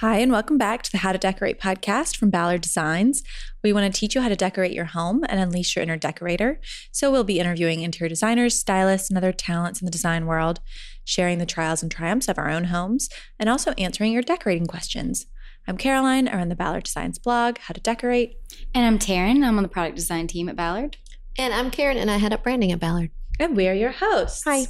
Hi, and welcome back to the How to Decorate podcast from Ballard Designs. We want to teach you how to decorate your home and unleash your inner decorator. So, we'll be interviewing interior designers, stylists, and other talents in the design world, sharing the trials and triumphs of our own homes, and also answering your decorating questions. I'm Caroline. I run the Ballard Designs blog, How to Decorate. And I'm Taryn. I'm on the product design team at Ballard. And I'm Karen, and I head up branding at Ballard. And we're your hosts. Hi.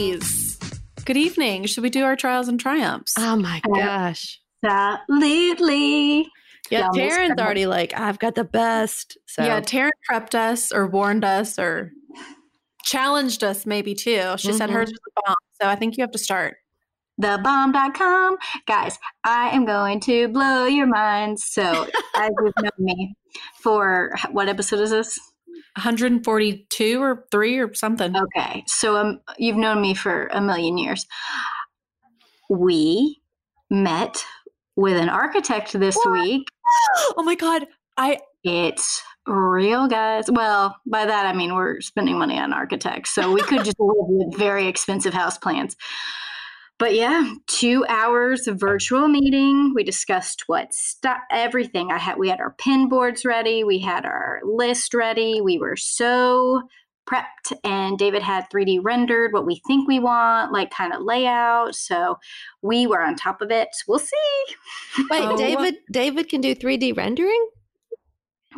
Ladies, good evening. Should we do our trials and triumphs? Oh my gosh. Absolutely. Yeah, Yeah, Taryn's of them. already like, I've got the best. So Yeah, Taryn prepped us or warned us or challenged us maybe too. She said Mhm. hers was a bomb. So I think you have to start. Thebomb.com. Guys, I am going to blow your minds. So, as you've known me for what episode is this? 142 or 3 or something. Okay. So, um, you've known me for a million years. We met with an architect this week. Oh my god. I It's real, guys. Well, by that I mean we're spending money on architects, so we could just live with very expensive house plans. But yeah, two hours of virtual meeting. We discussed what stuff, everything. I had we had our pin boards ready, we had our list ready. We were so prepped, and David had 3D rendered what we think we want, like kind of layout. So we were on top of it. We'll see. wait, Oh. David David can do 3D rendering?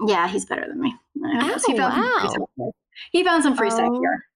Yeah, he's better than me. Oh, he, found some free oh, wow. stuff. he found some free stuff Oh, here.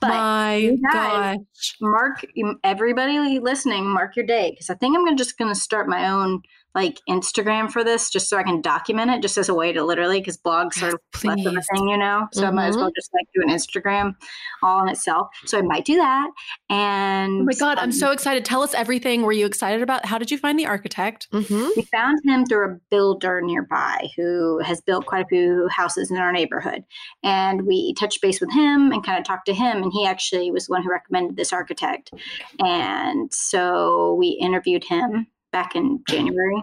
But my guys- gosh. mark everybody listening, mark your date because I think I'm gonna, just going to start my own like Instagram for this, just so I can document it, just as a way to literally because blogs are less of a thing, you know. So I might as well just like do an Instagram all in itself. So I might do that. And Oh my god, I'm um, so excited. Tell us everything. Were you excited about how did you find the architect? Mm-hmm. we found him through a builder nearby who has built quite a few houses in our neighborhood. And we touched base with him and kind of talked to him. And he actually was the one who recommended this architect. And so we interviewed him back in January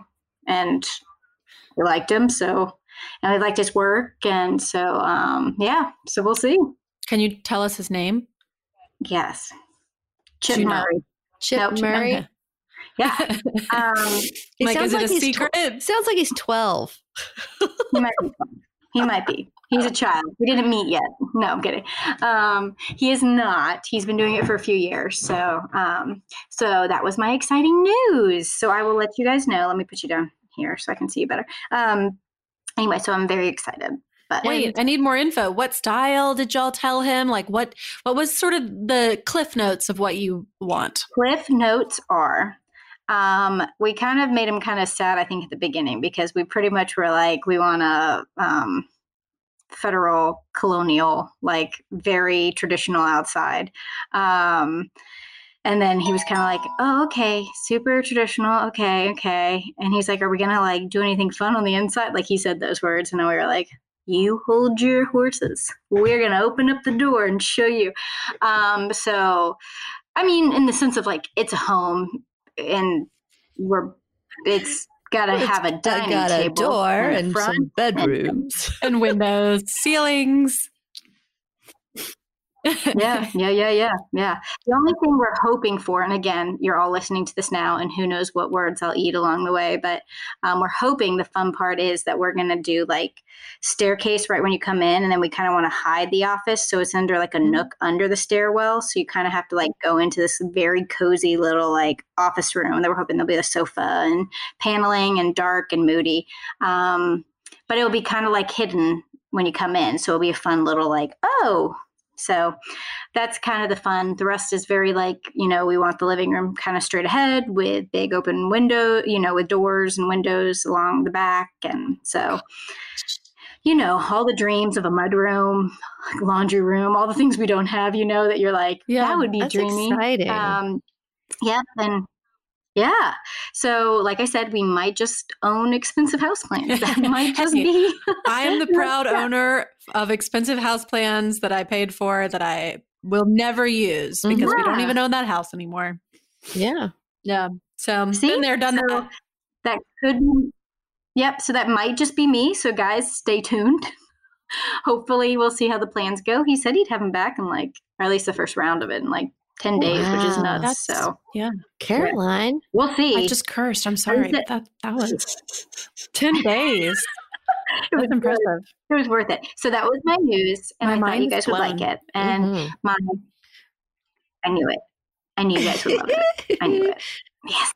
and we liked him. So, and we liked his work. And so, um, yeah, so we'll see. Can you tell us his name? Yes. Chip not. Murray. Chip. Murray. Okay. Yeah. Um, like, sounds is it like a he's secret? tw- sounds like he's 12. He might be. He might be. He's a child. We didn't meet yet. No, I'm kidding. Um, he is not. He's been doing it for a few years. So, um, so that was my exciting news. So I will let you guys know. Let me put you down here so I can see you better. Um, anyway, so I'm very excited. But Wait, I need more info. What style did y'all tell him? Like what what was sort of the cliff notes of what you want? Cliff notes are um, we kind of made him kind of sad, I think, at the beginning because we pretty much were like, we want to um, federal colonial, like very traditional outside. Um, and then he was kind of like, oh, okay, super traditional. Okay, okay. And he's like, are we going to like do anything fun on the inside? Like he said those words. And we were like, you hold your horses. We're going to open up the door and show you. Um, so, I mean, in the sense of like it's a home and we're it's got to have a I dining got a table door in and front. some bedrooms. And windows, ceilings. Yeah, yeah, yeah, yeah, yeah. The only thing we're hoping for, and again, you're all listening to this now, and who knows what words I'll eat along the way, but um, we're hoping the fun part is that we're going to do like staircase right when you come in, and then we kind of want to hide the office, so it's under like a nook under the stairwell, so you kind of have to like go into this very cozy little like office room. And then we're hoping there'll be a sofa and paneling and dark and moody, um, but it'll be kind of like hidden when you come in, so it'll be a fun little like oh so that's kind of the fun. The rest is very like, you know, we want the living room kind of straight ahead with big open window, you know, with doors and windows along the back. And so, you know, all the dreams of a mudroom, laundry room, all the things we don't have, you know, that you're like, Yeah, that would be dreamy. exciting. Um, yeah. And yeah. So, like I said, we might just own expensive house plans. That might just be. I am the proud owner of expensive house plans that I paid for that I will never use because we don't even own that house anymore. yeah. Yeah. So See? been there, done So- that. that could yep. So that might just be me. So guys, stay tuned. Hopefully, we'll see how the plans go. He said he'd have him back in like, or at least the first round of it in like ten days, which is Wow. nuts. That's- so Yeah. Caroline. we'll see. I just cursed. I'm sorry. it- That that was ten days. it, was impressive. it was worth it. So that was my news, and My I thought you is guys would like it. And Mhm. my, I knew it. I knew you guys would love it. I knew it. Yes.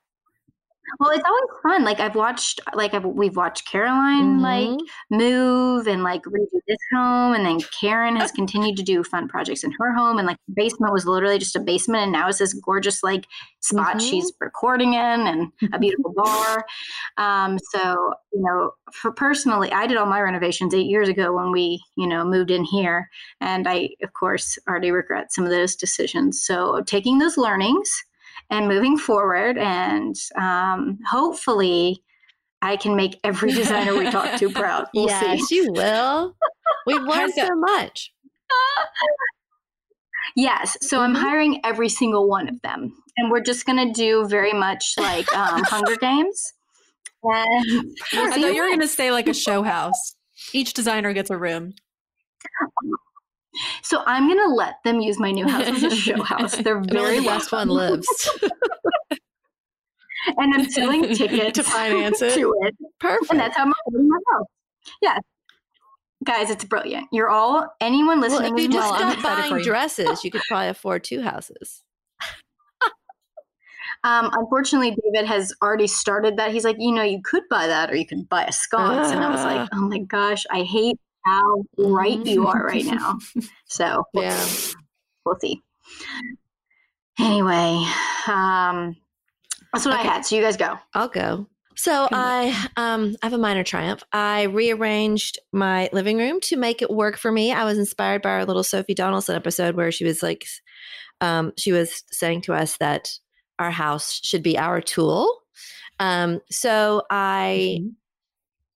Well, it's always fun. Like I've watched, like I've, we've watched Caroline like Mhm. move and like redo this home, and then Karen has continued to do fun projects in her home, and like the basement was literally just a basement, and now it's this gorgeous like spot Mhm. she's recording in, and a beautiful bar. Um, so you know, for personally, I did all my renovations eight years ago when we you know moved in here, and I of course already regret some of those decisions. So taking those learnings and moving forward and um, hopefully i can make every designer we talk to proud we'll yes, see you will. We've learned so much. yes so i'm Mhm. hiring every single one of them and we're just going to do very much like um, hunger games and we'll I thought you were going to say like a show house. Each designer gets a room. So i'm going to let them use my new house as a show house they're very the best one lives. and i'm selling tickets To finance it. to it Perfect. and that's how i'm affording my house yes guys it's brilliant you're all anyone well, listening if you is just welcome. I'm stop for buying you. dresses, you could probably afford two houses. Um, unfortunately, David has already started that. He's like, you know, you could buy that or you could buy a sconce. and I was like, oh my gosh, I hate how right you are right now. So we'll, Yeah. we'll see. Anyway, um, that's what Okay. I had. So you guys go. I'll go. So I um I have a minor triumph. I rearranged my living room to make it work for me. I was inspired by our little Sophie Donelson episode where she was like um she was saying to us that our house should be our tool. Um so I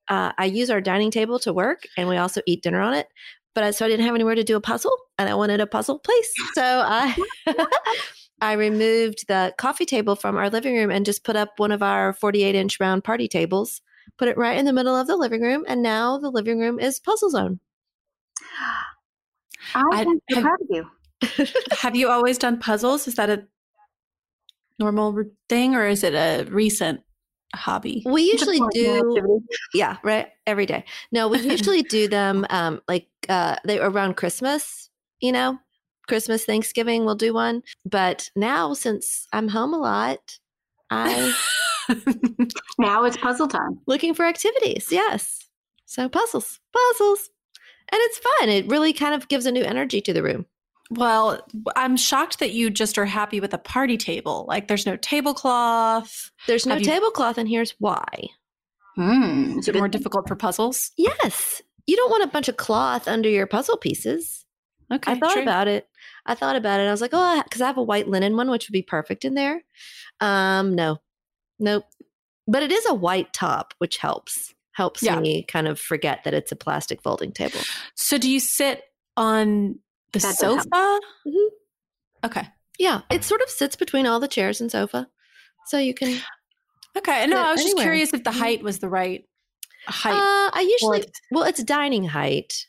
uh, I use our dining table to work and we also eat dinner on it. But I, so I didn't have anywhere to do a puzzle and I wanted a puzzle place. So I I removed the coffee table from our living room and just put up one of our 48 inch round party tables, put it right in the middle of the living room. And now the living room is puzzle zone. I I- am so have- proud of you. Have you always done puzzles? Is that a normal thing or is it a recent hobby? We usually do, yeah, right, every day. No, we usually do them um, like uh, they around Christmas, you know, Christmas, Thanksgiving, we'll do one. But now, since I'm home a lot, I'm Now it's puzzle time. looking for activities. Yes. So puzzles, puzzles. And it's fun. It really kind of gives a new energy to the room. Well, I'm shocked that you just are happy with a party table. Like there's no tablecloth. There's no you- tablecloth, and here's why. Hmm. Is it more difficult for puzzles? Yes. You don't want a bunch of cloth under your puzzle pieces. Okay. I thought true. about it. I thought about it. I was like, oh, because I have a white linen one, which would be perfect in there. Um, no, nope. But it is a white top, which helps. Helps Yeah. me kind of forget that it's a plastic folding table. So do you sit on the That does help. sofa? Mhm. Okay. Yeah, it sort of sits between all the chairs and sofa, so you can. Okay. No, Sit I was just curious if the Mhm. height was the right height. Uh, I usually it's- well, it's dining height.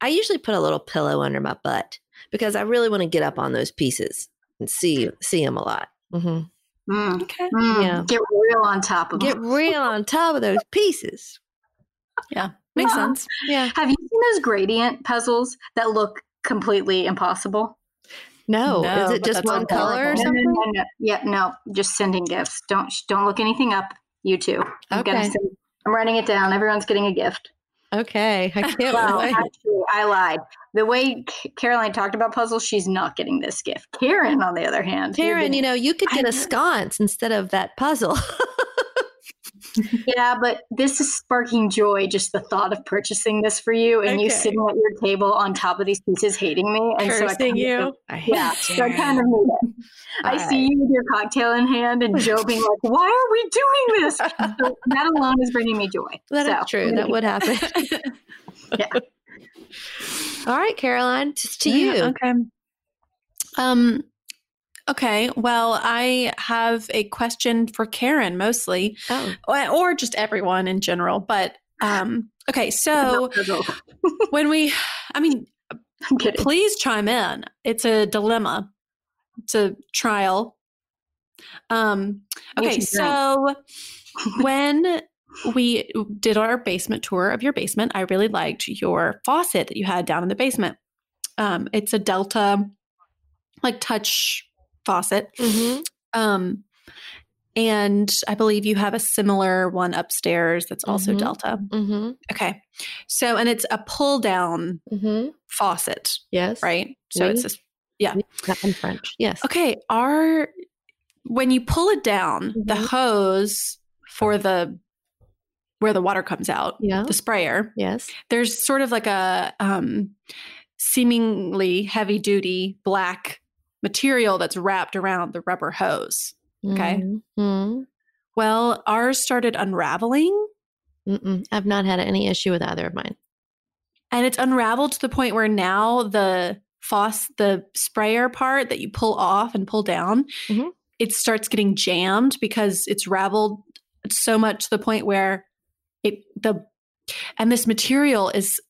I usually put a little pillow under my butt because I really want to get up on those pieces and see see them a lot. hmm Mm, okay. mm. Yeah. Get real on top of Get them. real on top of those pieces. Yeah. Makes Yeah. sense. Yeah. Have you seen those gradient puzzles that look completely impossible? No, No, is it just one color or. No, something? no, no, no. Yeah, no, just sending gifts. Don't don't look anything up. You too. I'm gonna Okay. send, I'm writing it down. Everyone's getting a gift. Okay, I can't Well, wait. actually, I lied. The way Caroline talked about puzzles, she's not getting this gift. Karen, on the other hand, you're getting- you know, you could get a know. sconce instead of that puzzle. yeah, but this is sparking joy. Just the thought of purchasing this for you and you sitting at your table on top of these pieces, hating me, and so I Cursing kind of- you. I hate Yeah, it, so I kind of need it. I All see you with your cocktail in hand and Joe being like, "Why are we doing this?" So that alone is bringing me joy. That is So, true. I'm That would happen. Yeah. All right, Caroline, just to Yeah, you. Okay. Um Okay. Well, I have a question for Karen mostly, Oh, or just everyone in general. But um, okay, so when we, I mean, please chime in. It's a dilemma. It's a trial. Um, okay, so when we did our basement tour of your basement, I really liked your faucet that you had down in the basement. Um, it's a Delta, like touch faucet. mhm. Um, and I believe you have a similar one upstairs that's also Mhm. Delta. Mhm. Okay. So, and it's a pull down Mhm. faucet, Yes. right? So Oui. it's just, Not in French. Yes. okay. Are, when you pull it down, the Mhm. hose for the, where the water comes out, Yeah. the sprayer, Yes. there's sort of like a um, seemingly heavy duty black material that's wrapped around the rubber hose. Okay. Mhm. Well, ours started unraveling Mm-mm. I've not had any issue with either of mine. and it's unraveled to the point where now the fauce the sprayer part that you pull off and pull down Mhm. it starts getting jammed because it's raveled so much to the point where it the and this material is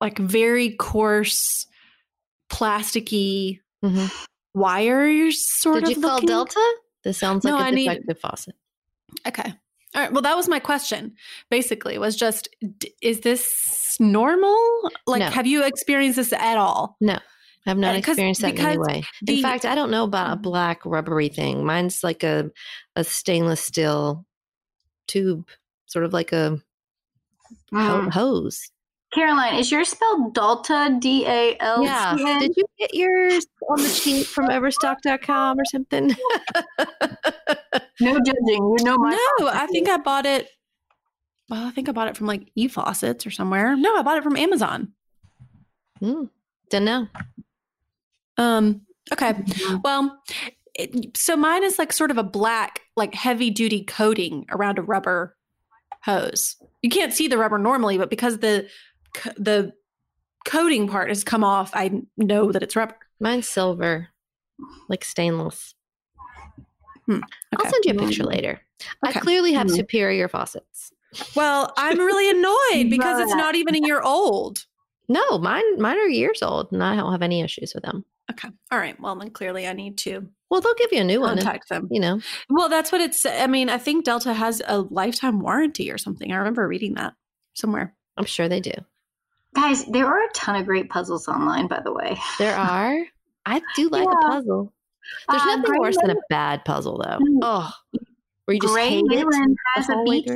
like very coarse plasticky Mhm. wires sort Did of you call. Delta? This sounds like No, a I need- defective faucet. Okay. All right. Well, that was my question. Basically, was just d- is this normal? Like, No. have you experienced this at all? No, I've not 'cause- experienced that in any way. the- in fact, I don't know about a Mhm. black rubbery thing. Mine's like a a stainless steel tube, sort of like a Mm. hose. Caroline, is yours spelled Dalta? D A L. Yeah. Did you get yours on the cheap from Overstock.com or something? No judging. You know my. No, I think I bought it. Well, I think I bought it from like eFaucets or somewhere. No, I bought it from Amazon. mm, don't know. Um. Okay. Well, it, so mine is like sort of a black, like heavy duty coating around a rubber hose. You can't see the rubber normally, but because the co- the coating part has come off, I know that it's rubber. Mine's silver, like stainless. Hmm, I'll send you a picture later. I clearly have Mhm. superior faucets. Well, I'm really annoyed because it's not even a year old. No, mine mine are years old, and I don't have any issues with them. Okay. All right. Well, then clearly I need to Well, they'll give you a new one. contact them. You know, Well, that's what it's. I mean, I think Delta has a lifetime warranty or something. I remember reading that somewhere. I'm sure they do. Guys, there are a ton of great puzzles online, by the way. There are. I do like a puzzle. There's Uh, nothing Gray worse than a bad puzzle, though. Mm. Oh, where you just Gray hate it. Leyland the has a whole beach.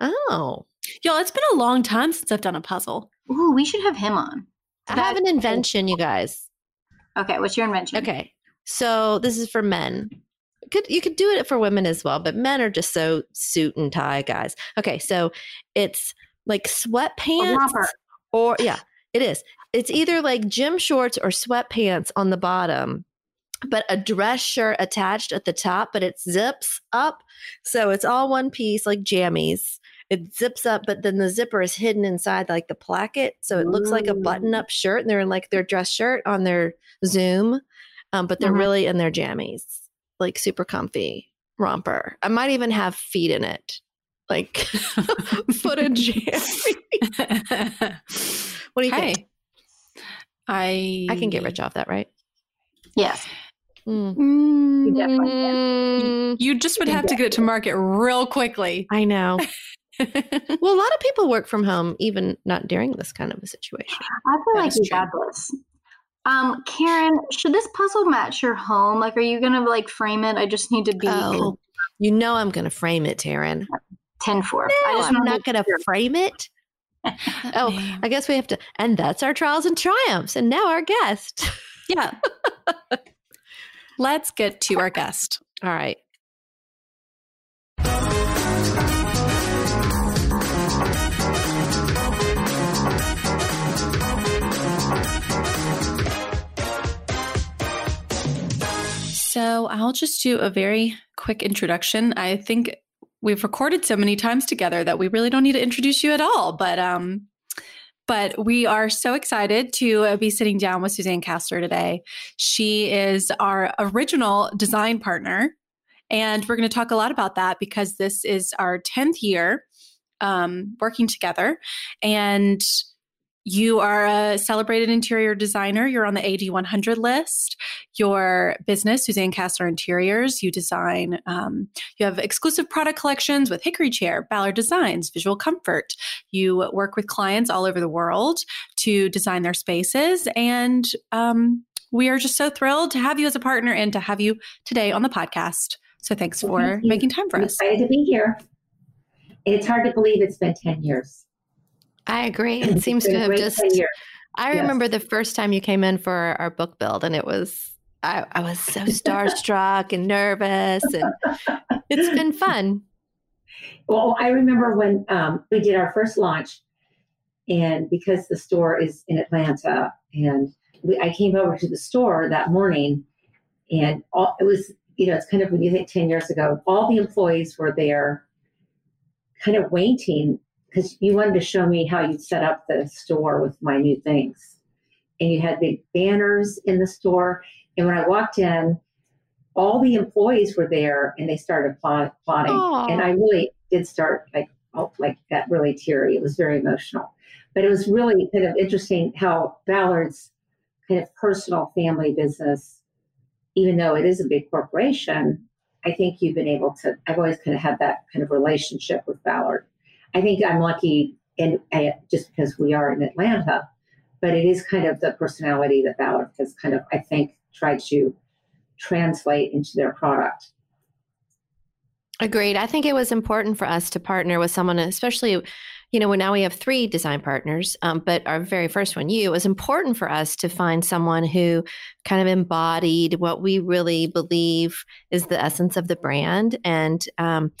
Oh, Y'all, it's been a long time since I've done a puzzle. Ooh, we should have him on. I have an invention, you guys. Okay, what's your invention? Okay, so this is for men. Could you could do it for women as well, but men are just so suit and tie guys. Okay, so it's like sweatpants or yeah, it is. It's either like gym shorts or sweatpants on the bottom, but a dress shirt attached at the top, but it zips up. So it's all one piece like jammies. It zips up, but then the zipper is hidden inside like the placket. So it looks like a button up shirt and they're in like their dress shirt on their Zoom, um, but they're Mhm. really in their jammies, like super comfy romper. I might even have feet in it, like footage. What do you hey, think? I I can get rich off that, right? Yes. Mm. You Mm, You just would have to get it to market real quickly. I know. Well, a lot of people work from home, even not during this kind of a situation. I feel That like you true. got this. Um, Karen, should this puzzle match your home? Like, are you gonna like frame it? I just need to be Oh, you know I'm going to frame it, Taryn. Ten four. No, I just I'm wanna not going to sure. frame it. Oh, I guess we have to. And that's our trials and triumphs. And now our guest. yeah. Let's get to our guest. All right. So I'll just do a very quick introduction. I think we've recorded so many times together that we really don't need to introduce you at all. But um, But we are so excited to be sitting down with Suzanne Kasler today. She is our original design partner. And we're going to talk a lot about that because this is our 10th year um, working together. And you are a celebrated interior designer. You're on the AD 100 list. Your business, Suzanne Kasler Interiors, you design, um, you have exclusive product collections with Hickory Chair, Ballard Designs, Visual Comfort. You work with clients all over the world to design their spaces. And um, we are just so thrilled to have you as a partner and to have you today on the podcast. So thanks well, for thank making time for I'm us. Excited to be here. It's hard to believe it's been 10 years. I agree. It seems to have just. I yes. remember the first time you came in for our book build, and it was I, I was so starstruck and nervous, and it's been fun. Well, I remember when um, we did our first launch, and because the store is in Atlanta, and we, I came over to the store that morning, and all, it was you know it's kind of when you think ten years ago, all the employees were there, kind of waiting because you wanted to show me how you'd set up the store with my new things. And you had big banners in the store. And when I walked in, all the employees were there and they started plotting. Aww. And I really did start like, oh, like that really teary. It was very emotional. But it was really kind of interesting how Ballard's kind of personal family business, even though it is a big corporation, I think you've been able to, I've always kind of had that kind of relationship with Ballard I think I'm lucky, and just because we are in Atlanta, but it is kind of the personality that Ballard has kind of, I think, tried to translate into their product. Agreed. I think it was important for us to partner with someone, especially, you know, now we have three design partners, um, but our very first one, you, it was important for us to find someone who kind of embodied what we really believe is the essence of the brand. And, um,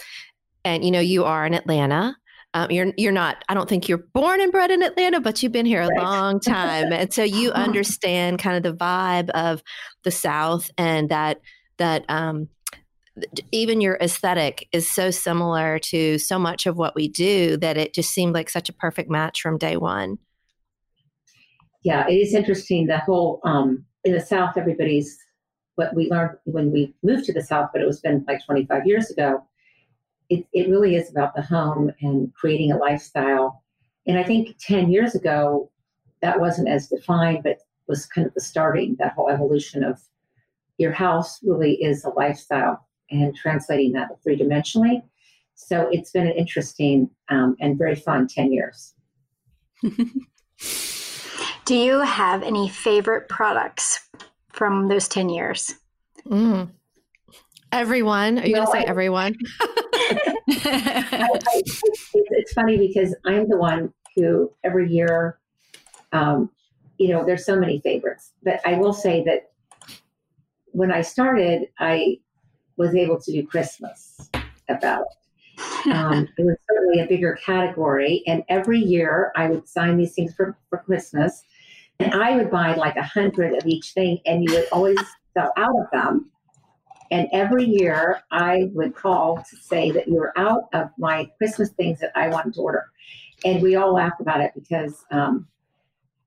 and you know, you are in Atlanta. Um, you're you're not. I don't think you're born and bred in Atlanta, but you've been here a right. long time, and so you understand kind of the vibe of the South, and that that um, even your aesthetic is so similar to so much of what we do that it just seemed like such a perfect match from day one. Yeah, it is interesting. The whole um, in the South, everybody's what we learned when we moved to the South, but it was been like 25 years ago it, it really is about the home and creating a lifestyle. And I think 10 years ago, that wasn't as defined, but was kind of the starting, that whole evolution of your house really is a lifestyle and translating that three dimensionally. So it's been an interesting um, and very fun 10 years. Do you have any favorite products from those 10 years? Mm. Everyone. Are you going to say everyone? I, I, it's funny because I'm the one who every year, um, you know, there's so many favorites, but I will say that when I started, I was able to do Christmas about it. Um, it was certainly a bigger category, and every year I would sign these things for, for Christmas, and I would buy like a hundred of each thing, and you would always sell out of them. And every year I would call to say that you were out of my Christmas things that I wanted to order. And we all laughed about it because um,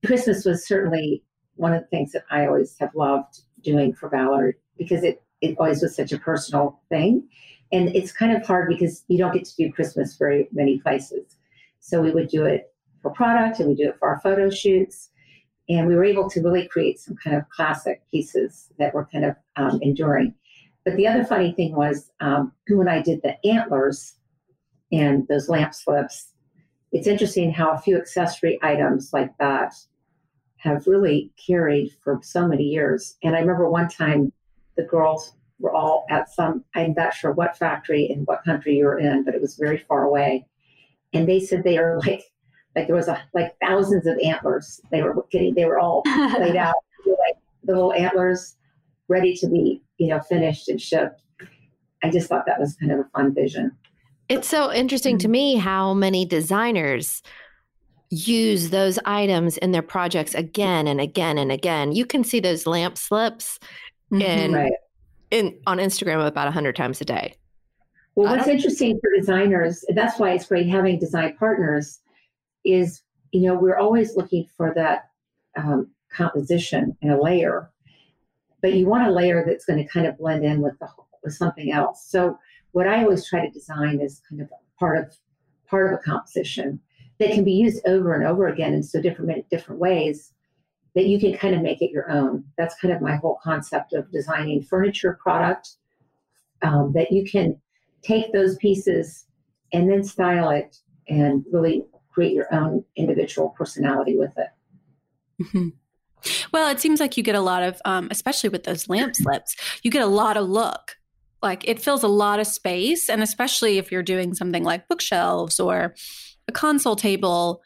Christmas was certainly one of the things that I always have loved doing for Ballard because it, it always was such a personal thing. And it's kind of hard because you don't get to do Christmas very many places. So we would do it for product and we do it for our photo shoots. And we were able to really create some kind of classic pieces that were kind of um, enduring. But the other funny thing was um, and I did the antlers and those lamp slips, it's interesting how a few accessory items like that have really carried for so many years. And I remember one time the girls were all at some, I'm not sure what factory in what country you were in, but it was very far away. And they said they are like, like there was a, like thousands of antlers. They were getting, they were all laid out, like the little antlers ready to be you know, finished and shipped. I just thought that was kind of a fun vision. It's so interesting to mm-hmm. me how many designers use those items in their projects again and again and again. You can see those lamp slips mm-hmm. in, right. in on Instagram about 100 times a day. Well, what's interesting for designers, that's why it's great having design partners, is you know, we're always looking for that um, composition and a layer, but you want a layer that's going to kind of blend in with the with something else. So what I always try to design is kind of part of part of a composition that can be used over and over again in so different different ways that you can kind of make it your own. That's kind of my whole concept of designing furniture product um, that you can take those pieces and then style it and really create your own individual personality with it. Mm-hmm. Well, it seems like you get a lot of, um, especially with those lamp slips, you get a lot of look. Like it fills a lot of space. And especially if you're doing something like bookshelves or a console table,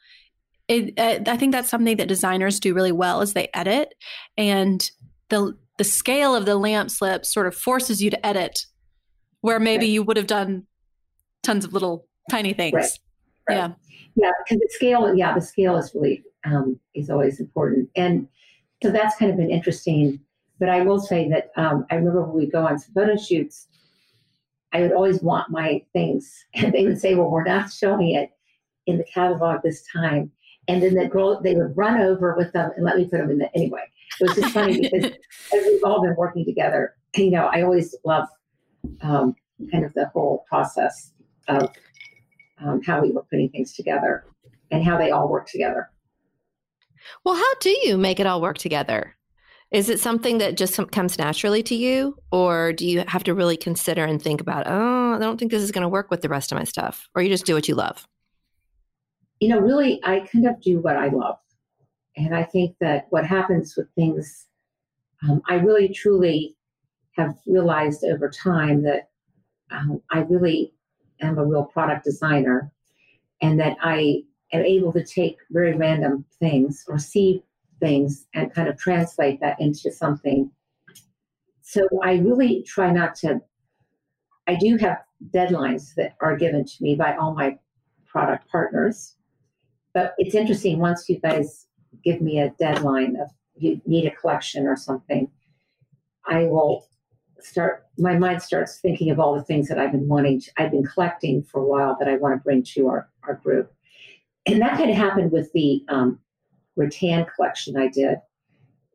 it, uh, I think that's something that designers do really well is they edit. And the, the scale of the lamp slip sort of forces you to edit where maybe right. you would have done tons of little tiny things. Right. Right. Yeah. Yeah, because the scale, yeah, the scale is really um, is always important, and so that's kind of been interesting. But I will say that um, I remember when we go on some photo shoots, I would always want my things, and they would say, "Well, we're not showing it in the catalog this time." And then the girl, they would run over with them and let me put them in the anyway. It was just funny because as we've all been working together, you know, I always love um, kind of the whole process of um, how we were putting things together and how they all work together. Well, how do you make it all work together? Is it something that just comes naturally to you, or do you have to really consider and think about, oh, I don't think this is going to work with the rest of my stuff, or you just do what you love? You know, really, I kind of do what I love. And I think that what happens with things, um, I really truly have realized over time that um, I really am a real product designer and that I am able to take very random things or see things and kind of translate that into something. So I really try not to, I do have deadlines that are given to me by all my product partners. But it's interesting once you guys give me a deadline of you need a collection or something, I will start my mind starts thinking of all the things that I've been wanting to, I've been collecting for a while that I want to bring to our, our group. And that kind of happened with the um, rattan collection I did.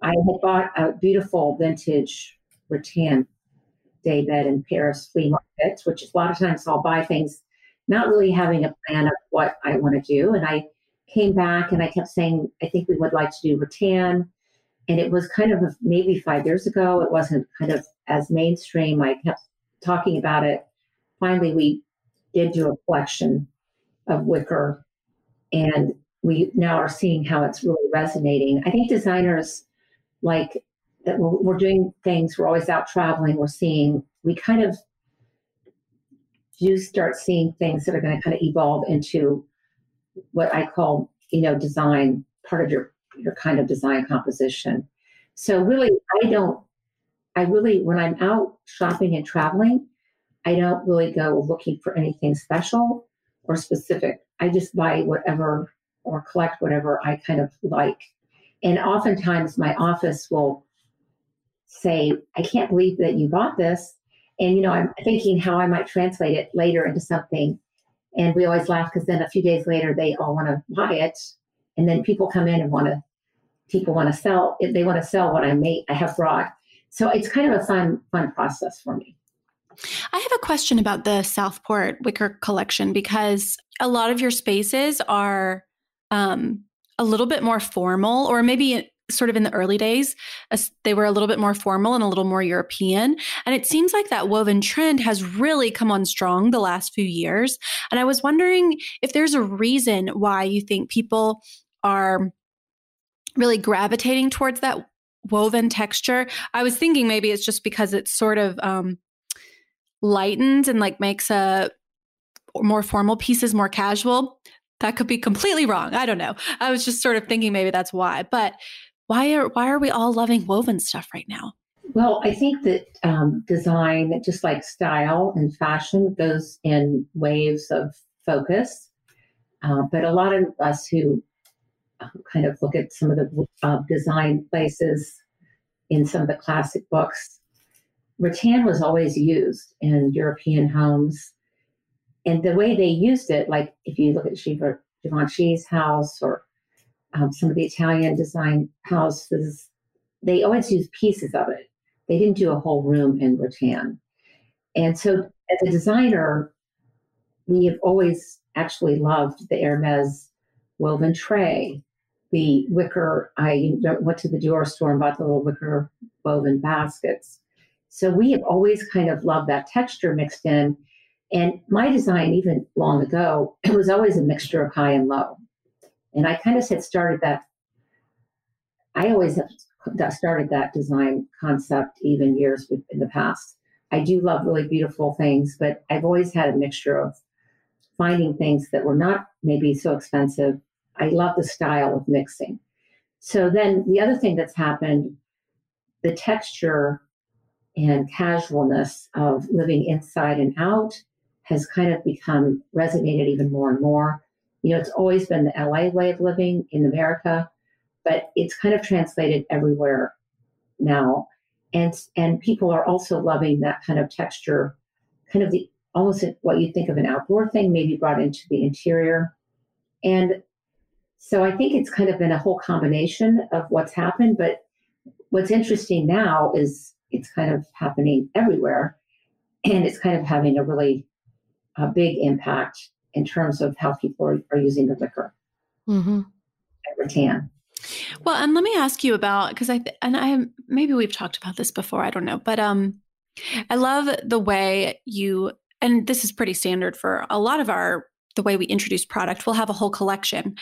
I had bought a beautiful vintage rattan daybed in Paris flea market, which is a lot of times I'll buy things not really having a plan of what I want to do. And I came back and I kept saying, I think we would like to do rattan and it was kind of maybe five years ago. It wasn't kind of as mainstream. I kept talking about it. Finally, we did do a collection of wicker, and we now are seeing how it's really resonating. I think designers like that we're, we're doing things. We're always out traveling. We're seeing. We kind of do start seeing things that are going to kind of evolve into what I call, you know, design part of your your kind of design composition. So really, I don't, I really, when I'm out shopping and traveling, I don't really go looking for anything special or specific. I just buy whatever or collect whatever I kind of like. And oftentimes my office will say, I can't believe that you bought this. And, you know, I'm thinking how I might translate it later into something. And we always laugh because then a few days later, they all want to buy it and then people come in and want to people want to sell eh, they want to sell what i made i have brought so it's kind of a fun fun process for me I have a question about the Southport Wicker collection because a lot of your spaces are um, a little bit more formal, or maybe sort of in the early days, they were a little bit more formal and a little more European. And it seems like that woven trend has really come on strong the last few years. And I was wondering if there's a reason why you think people are really gravitating towards that woven texture. I was thinking maybe it's just because it's sort of um, lightened and like makes a more formal pieces more casual. That could be completely wrong. I don't know. I was just sort of thinking maybe that's why. But why are why are we all loving woven stuff right now? Well, I think that um, design, just like style and fashion, goes in waves of focus. Uh, but a lot of us who kind of look at some of the uh, design places in some of the classic books. Rattan was always used in European homes. And the way they used it, like if you look at Shiva Givenchy's house or um, some of the Italian design houses, they always use pieces of it. They didn't do a whole room in rattan. And so, as a designer, we have always actually loved the Hermes woven tray, the wicker. I went to the Dior store and bought the little wicker woven baskets. So we have always kind of loved that texture mixed in. And my design, even long ago, it was always a mixture of high and low. And I kind of had started that. I always have started that design concept even years in the past. I do love really beautiful things, but I've always had a mixture of finding things that were not maybe so expensive. I love the style of mixing. So then the other thing that's happened, the texture and casualness of living inside and out has kind of become resonated even more and more. You know, it's always been the LA way of living in America, but it's kind of translated everywhere now. And and people are also loving that kind of texture, kind of the almost what you think of an outdoor thing, maybe brought into the interior. And so I think it's kind of been a whole combination of what's happened. But what's interesting now is it's kind of happening everywhere. And it's kind of having a really a big impact in terms of how people are, are using the wicker mm-hmm. at rattan. Well, and let me ask you about because I and I maybe we've talked about this before. I don't know, but um, I love the way you and this is pretty standard for a lot of our the way we introduce product. We'll have a whole collection,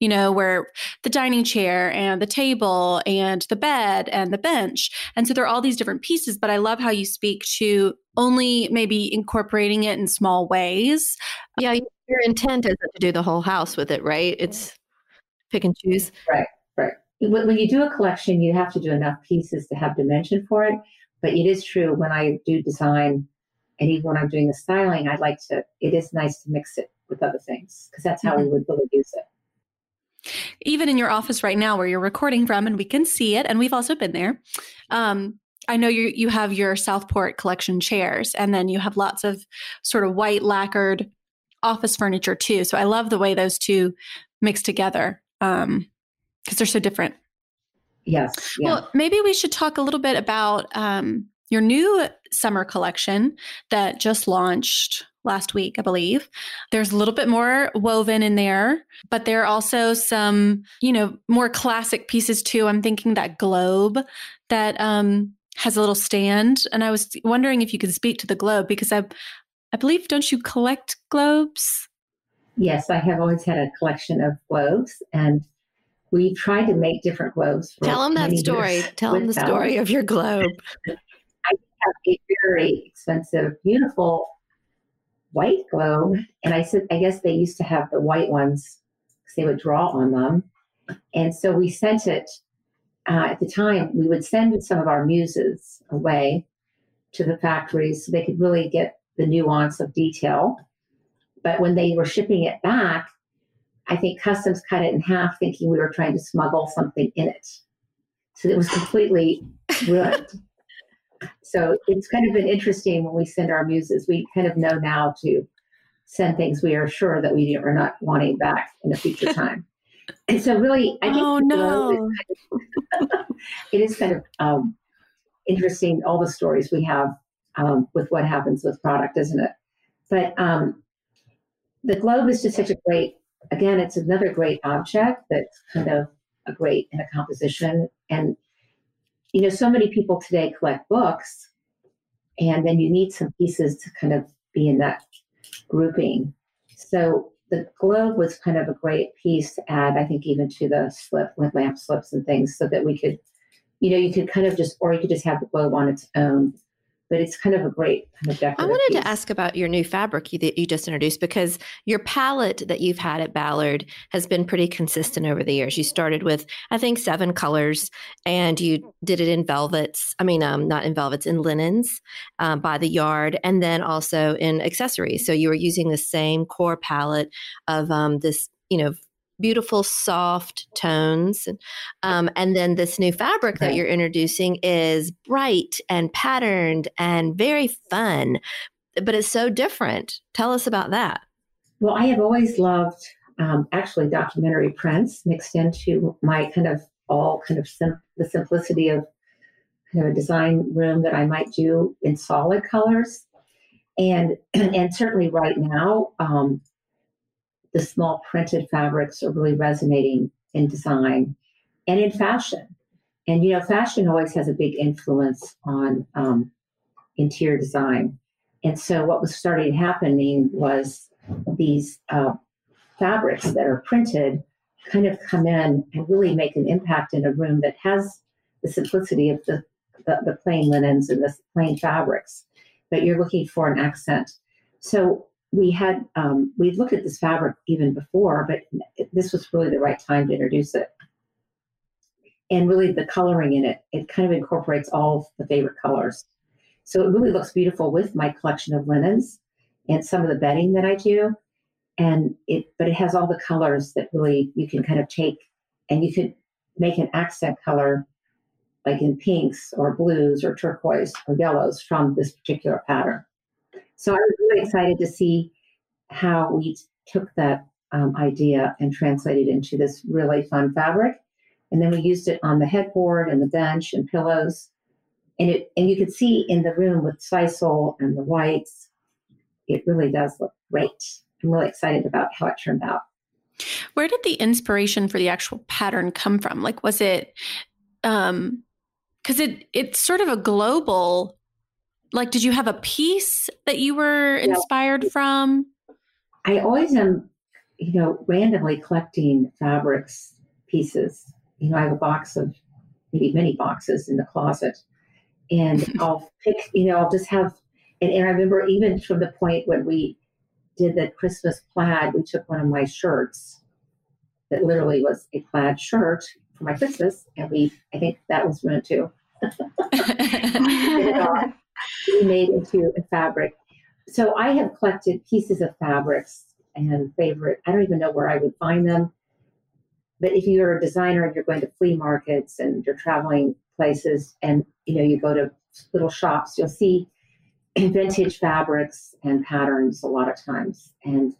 you know, where the dining chair and the table and the bed and the bench, and so there are all these different pieces. But I love how you speak to only maybe incorporating it in small ways. Yeah, your intent isn't to do the whole house with it, right? It's pick and choose. Right, right. When you do a collection, you have to do enough pieces to have dimension for it. But it is true when I do design, and even when I'm doing the styling, I like to. It is nice to mix it with other things because that's how mm-hmm. we would really use it. Even in your office right now, where you're recording from, and we can see it, and we've also been there. Um, I know you you have your Southport collection chairs, and then you have lots of sort of white lacquered office furniture too. So I love the way those two mix together because um, they're so different. Yes. Yeah. Well, maybe we should talk a little bit about um, your new summer collection that just launched last week, I believe. There's a little bit more woven in there, but there are also some, you know, more classic pieces too. I'm thinking that globe that um, has a little stand, and I was wondering if you could speak to the globe because I, I believe, don't you collect globes? Yes, I have always had a collection of globes, and we tried to make different globes. Tell them that story. Tell them the story of your globe. I have a very expensive, beautiful white globe, and I said, I guess they used to have the white ones because they would draw on them, and so we sent it uh, at the time, we would send some of our muses away to the factories so they could really get the nuance of detail. But when they were shipping it back, I think customs cut it in half, thinking we were trying to smuggle something in it. So it was completely ruined. So it's kind of been interesting when we send our muses. We kind of know now to send things we are sure that we are not wanting back in a future time. And so, really, I think oh no, it is kind of um, interesting all the stories we have um, with what happens with product, isn't it? But um, the globe is just such a great. Again, it's another great object that's kind of a great in a composition. And you know, so many people today collect books, and then you need some pieces to kind of be in that grouping. So the globe was kind of a great piece to add, I think, even to the slip with lamp slips and things, so that we could, you know, you could kind of just, or you could just have the globe on its own but it's kind of a great kind of decorative. I wanted piece. to ask about your new fabric you, that you just introduced because your palette that you've had at Ballard has been pretty consistent over the years. You started with I think seven colors, and you did it in velvets. I mean, um, not in velvets, in linens um, by the yard, and then also in accessories. So you were using the same core palette of um, this you know beautiful soft tones um, and then this new fabric that you're introducing is bright and patterned and very fun but it's so different. Tell us about that. Well i have always loved um, actually documentary prints mixed into my kind of all kind of sim- the simplicity of kind of a design room that I might do in solid colors. And and certainly right now, um, the small printed fabrics are really resonating in design and in fashion. And you know, fashion always has a big influence on um, interior design. And so, what was starting happening was these uh, fabrics that are printed kind of come in and really make an impact in a room that has the simplicity of the, the, the plain linens and the plain fabrics, but you're looking for an accent. So we had um, we looked at this fabric even before, but this was really the right time to introduce it. And really, the coloring in it it kind of incorporates all the favorite colors, so it really looks beautiful with my collection of linens and some of the bedding that I do. And it but it has all the colors that really you can kind of take and you could make an accent color like in pinks or blues or turquoise or yellows from this particular pattern so i was really excited to see how we took that um, idea and translated it into this really fun fabric and then we used it on the headboard and the bench and pillows and it and you could see in the room with sisal and the whites it really does look great I'm really excited about how it turned out. Where did the inspiration for the actual pattern come from? Like, was it, um, because it it's sort of a global. Like, did you have a piece that you were inspired yeah. from? I always am, you know, randomly collecting fabrics pieces. You know, I have a box of maybe many boxes in the closet, and I'll pick. You know, I'll just have. And, and I remember even from the point when we did the Christmas plaid, we took one of my shirts that literally was a plaid shirt for my Christmas, and we I think that was one too. Uh, made into a fabric. So I have collected pieces of fabrics and favorite. I don't even know where I would find them. But if you're a designer and you're going to flea markets and you're traveling places and you know you go to little shops, you'll see vintage fabrics and patterns a lot of times. And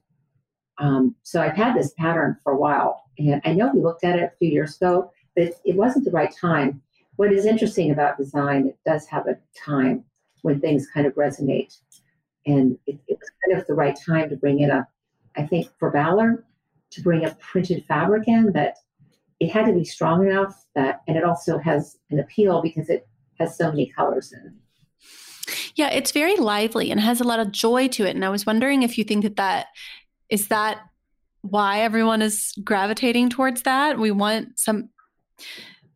um, so I've had this pattern for a while. And I know we looked at it a few years ago, but it wasn't the right time. What is interesting about design, it does have a time when things kind of resonate. And it, it was kind of the right time to bring in a, I think for Ballard, to bring a printed fabric in that it had to be strong enough that, and it also has an appeal because it has so many colors in it. Yeah, it's very lively and has a lot of joy to it. And I was wondering if you think that that is that why everyone is gravitating towards that. We want some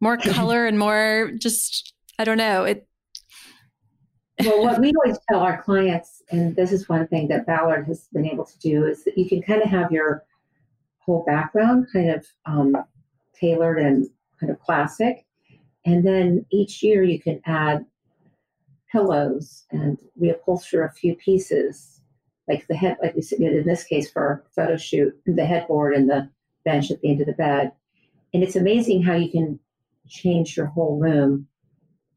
more color and more just I don't know. It well, what we always tell our clients, and this is one thing that Ballard has been able to do, is that you can kind of have your whole background kind of um, tailored and kind of classic. And then each year you can add pillows and reupholster a few pieces, like the head, like we said in this case for a photo shoot, the headboard and the bench at the end of the bed. And it's amazing how you can change your whole room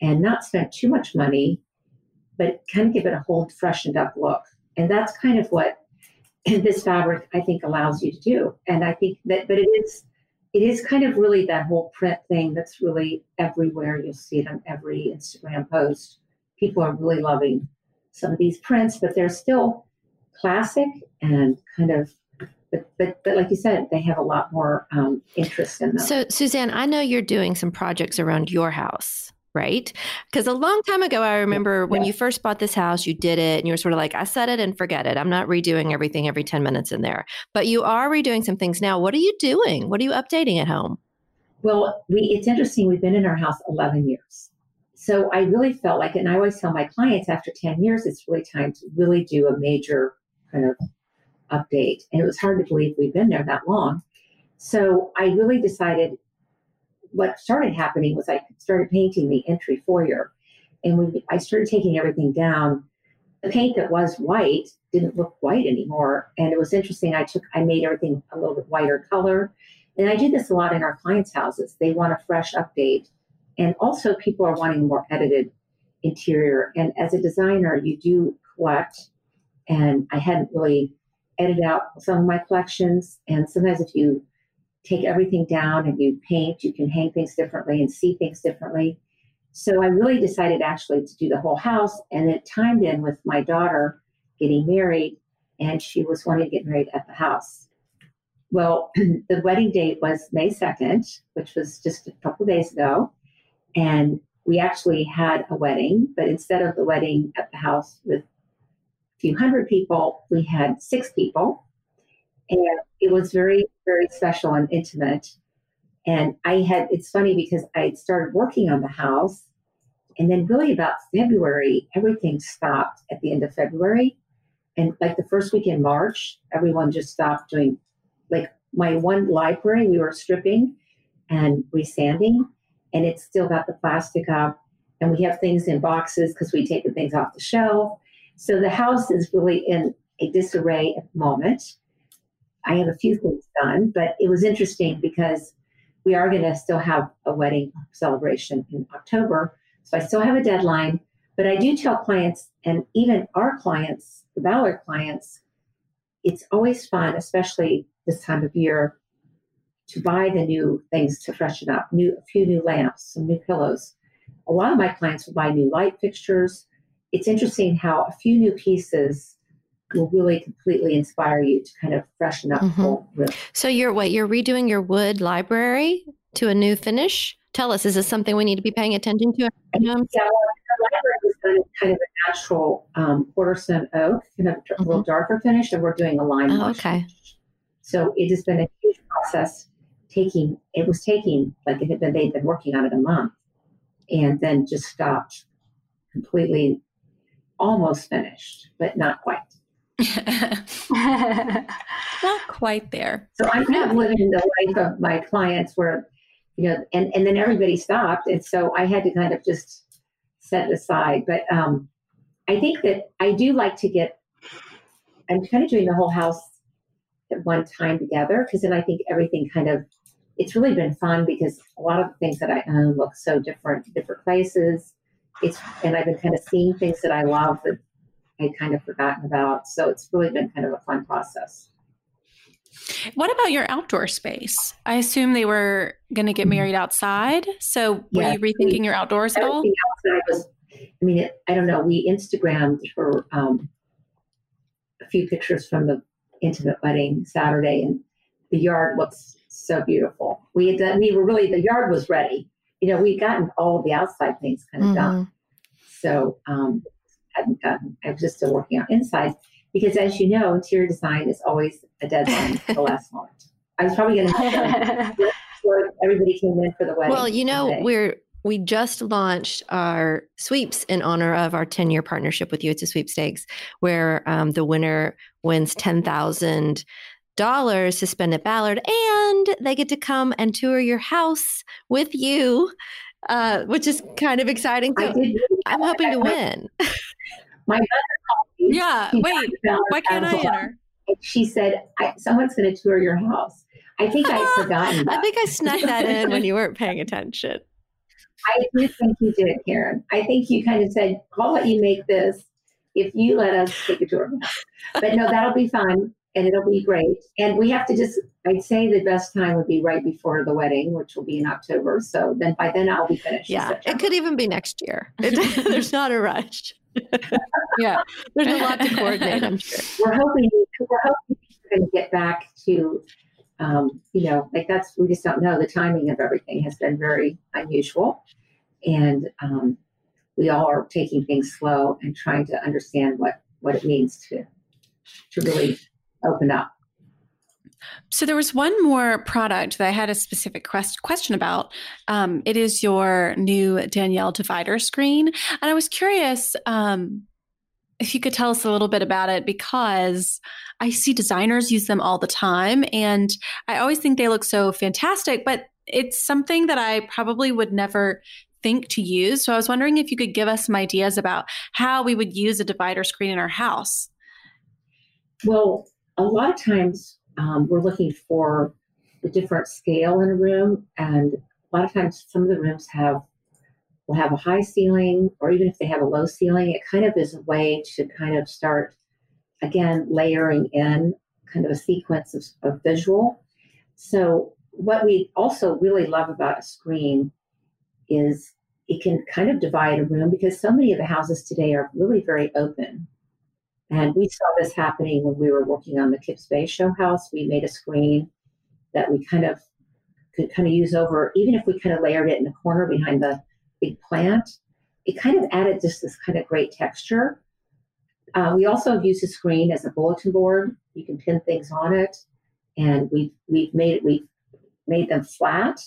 and not spend too much money, but kind of give it a whole freshened up look. And that's kind of what this fabric I think allows you to do. And I think that, but it is, it is kind of really that whole print thing that's really everywhere. You'll see it on every Instagram post people are really loving some of these prints, but they're still classic and kind of but, but, but like you said, they have a lot more um, interest in them. So, Suzanne, I know you're doing some projects around your house, right? Because a long time ago, I remember yeah. when you first bought this house, you did it and you were sort of like, I set it and forget it. I'm not redoing everything every 10 minutes in there. But you are redoing some things now. What are you doing? What are you updating at home? Well, we, it's interesting. We've been in our house 11 years. So I really felt like, and I always tell my clients after 10 years, it's really time to really do a major kind of update. And it was hard to believe we've been there that long. So I really decided what started happening was I started painting the entry foyer. And when I started taking everything down, the paint that was white didn't look white anymore. And it was interesting. I took, I made everything a little bit whiter color. And I do this a lot in our clients' houses. They want a fresh update. And also, people are wanting more edited interior. And as a designer, you do collect. And I hadn't really edited out some of my collections. And sometimes if you take everything down and you paint, you can hang things differently and see things differently. So I really decided actually to do the whole house, and it timed in with my daughter getting married, and she was wanting to get married at the house. Well, the wedding date was May 2nd, which was just a couple days ago. And we actually had a wedding, but instead of the wedding at the house with a few hundred people, we had six people. And it was very, very special and intimate. And I had, it's funny because I started working on the house. And then, really, about February, everything stopped at the end of February. And like the first week in March, everyone just stopped doing, like my one library, we were stripping and resanding and it's still got the plastic up. And we have things in boxes because we take the things off the shelf. So the house is really in a disarray at the moment. I have a few things done, but it was interesting because we are going to still have a wedding celebration in October. So I still have a deadline, but I do tell clients and even our clients, the Ballard clients, it's always fun, especially this time of year, to buy the new things to freshen up, new a few new lamps, some new pillows. A lot of my clients will buy new light fixtures. It's interesting how a few new pieces will really completely inspire you to kind of freshen up Mhm. the whole room. So you're what? You're redoing your wood library to a new finish. Tell us, is this something we need to be paying attention to? Yeah, the library was done in kind of a natural um, quarter sawn oak, kind of a little darker finish, and we're doing a lime Mm-hmm. Oh, okay. finish. So it has been a huge process. Taking it was taking like it had been they'd been working on it a month, and then just stopped completely, almost finished, but not quite. Not quite there. So I'm kind of living the life of my clients where, you know, and, and then everybody stopped. And so I had to kind of just set it aside. But um, I think that I do like to get, I'm kind of doing the whole house at one time together because then I think everything kind of, it's really been fun because a lot of the things that I own look so different, different places. It's, and I've been kind of seeing things that I love that I'd kind of forgotten about. So it's really been kind of a fun process. What about your outdoor space? I assume they were going to get married outside. So were you rethinking your outdoors at all? outside was i mean it, i don't know we instagrammed for um, a few pictures from the intimate wedding saturday and the yard looks so beautiful we had done we were really the yard was ready you know we'd gotten all the outside things kind of done so um hadn't gotten i was just still working on inside because as you know interior design is always a deadline the last moment i was probably going to before everybody came in for the wedding Well, you know, we're we just launched our sweeps in honor of our 10 year partnership with you. It's a sweepstakes where um, the winner wins $10,000 to spend at Ballard and they get to come and tour your house with you, uh, which is kind of exciting. I So did I'm hoping to win. my mother called me Yeah. She Wait. Why can't I enter? She said, I, "Someone's going to tour your house." I think I had forgotten. I think I snuck that in when you weren't paying attention. I do think you did, Karen. I think you kind of said, "I'll let you make this if you let us take a tour." But no, that'll be fun and it'll be great. And we have to just. I'd say the best time would be right before the wedding, which will be in October. So then by then I'll be finished. Yeah, it could even be next year. It- there's not a rush. Yeah. There's a lot to coordinate, I'm sure. we're hoping we're hoping we're going to get back to um, you know like that's we just don't know the timing of everything has been very unusual and um, we all are taking things slow and trying to understand what what it means to to really open up So there was one more product that I had a specific quest- question about. Um, it is your new Danielle divider screen, and I was curious um, if you could tell us a little bit about it because I see designers use them all the time, and I always think they look so fantastic. But it's something that I probably would never think to use. So I was wondering if you could give us some ideas about how we would use a divider screen in our house. well a lot of times um, we're looking for the different scale in a room and a lot of times some of the rooms have will have a high ceiling or even if they have a low ceiling it kind of is a way to kind of start again layering in kind of a sequence of, of visual. So what we also really love about a screen is it can kind of divide a room because so many of the houses today are really very open. And we saw this happening when we were working on the Kips Bay Show House. We made a screen that we kind of could kind of use over, even if we kind of layered it in the corner behind the big plant, it kind of added just this kind of great texture. Uh, we also use a screen as a bulletin board. You can pin things on it, and we've we've made it we've made them flat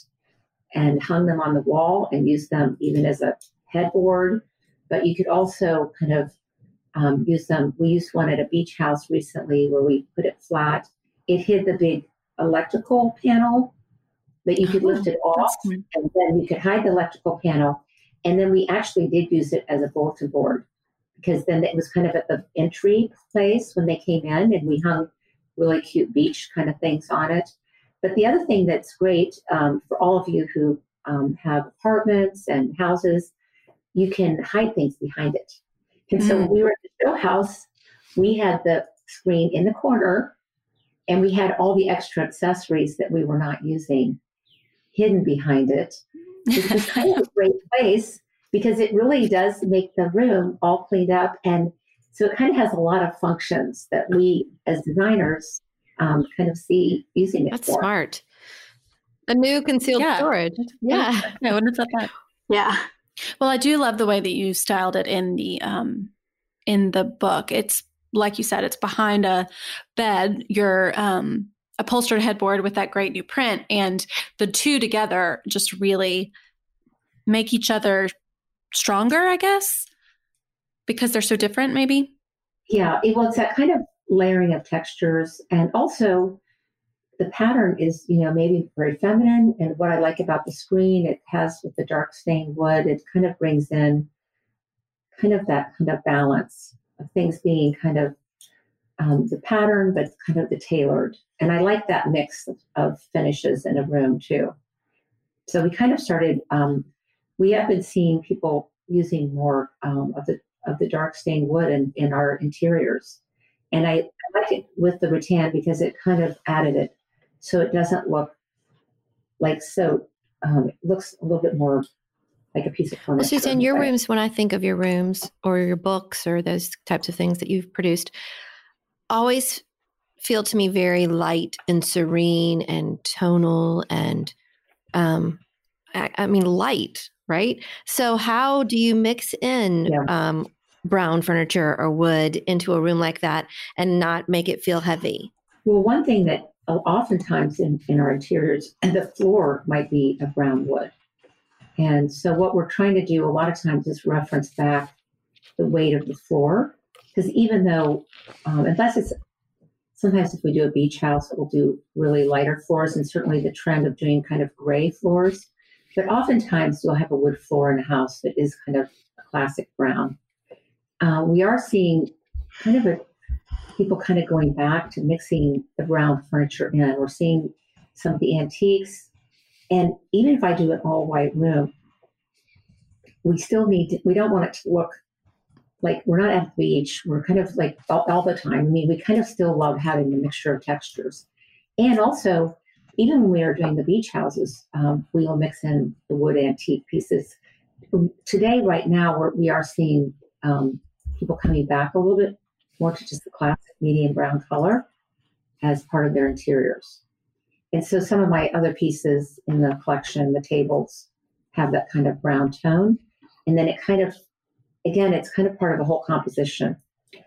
and hung them on the wall and used them even as a headboard. But you could also kind of um, use them. We used one at a beach house recently where we put it flat. It hid the big electrical panel, but you could Oh, lift it off and then you could hide the electrical panel. And then we actually did use it as a bulletin board because then it was kind of at the entry place when they came in and we hung really cute beach kind of things on it. But the other thing that's great um, for all of you who um, have apartments and houses, you can hide things behind it. And so we were at show house, we had the screen in the corner and we had all the extra accessories that we were not using hidden behind it which was kind of a great place because it really does make the room all cleaned up. And so it kind of has a lot of functions that we as designers um, kind of see using it That's for. smart. A new concealed Yeah. storage. Yeah. Yeah, I wouldn't have thought that. Yeah. Well, I do love the way that you styled it in the um in the book. It's like you said, it's behind a bed, your um upholstered headboard with that great new print and the two together just really make each other stronger, I guess. Because they're so different maybe. Yeah, it, well, it's that kind of layering of textures. And also, the pattern is, you know, maybe very feminine. And what I like about the screen, it has with the dark stained wood, it kind of brings in kind of that kind of balance of things being kind of um, the pattern, but kind of the tailored. And I like that mix of, of finishes in a room too. So we kind of started. Um, we have been seeing people using more um, of the of the dark stained wood in, in our interiors, and I, I like it with the rattan because it kind of added it, so it doesn't look like so. Um, it looks a little bit more like a piece of furniture. Well, Suzanne, your rooms, when I think of your rooms or your books or those types of things that you've produced, always feel to me very light and serene and tonal and, um, I, I mean, light, right? So, how do you mix in Yeah. um, brown furniture or wood into a room like that and not make it feel heavy? Well, one thing that oftentimes in, in our interiors, the floor might be a brown wood. And so, what we're trying to do a lot of times is reference back the weight of the floor. Because even though, um, unless it's sometimes if we do a beach house, we'll do really lighter floors, and certainly the trend of doing kind of gray floors. But oftentimes, you'll have a wood floor in a house that is kind of a classic brown. Uh, we are seeing kind of a people kind of going back to mixing the brown furniture in. We're seeing some of the antiques. And even if I do an all white room, we still need to, we don't want it to look like we're not at the beach. We're kind of like all, all the time. I mean, we kind of still love having the mixture of textures. And also, even when we are doing the beach houses, um, we will mix in the wood antique pieces. Today, right now, we're, we are seeing um, people coming back a little bit more to just the classic medium brown color as part of their interiors. And so some of my other pieces in the collection, the tables, have that kind of brown tone. And then it kind of, again, it's kind of part of the whole composition.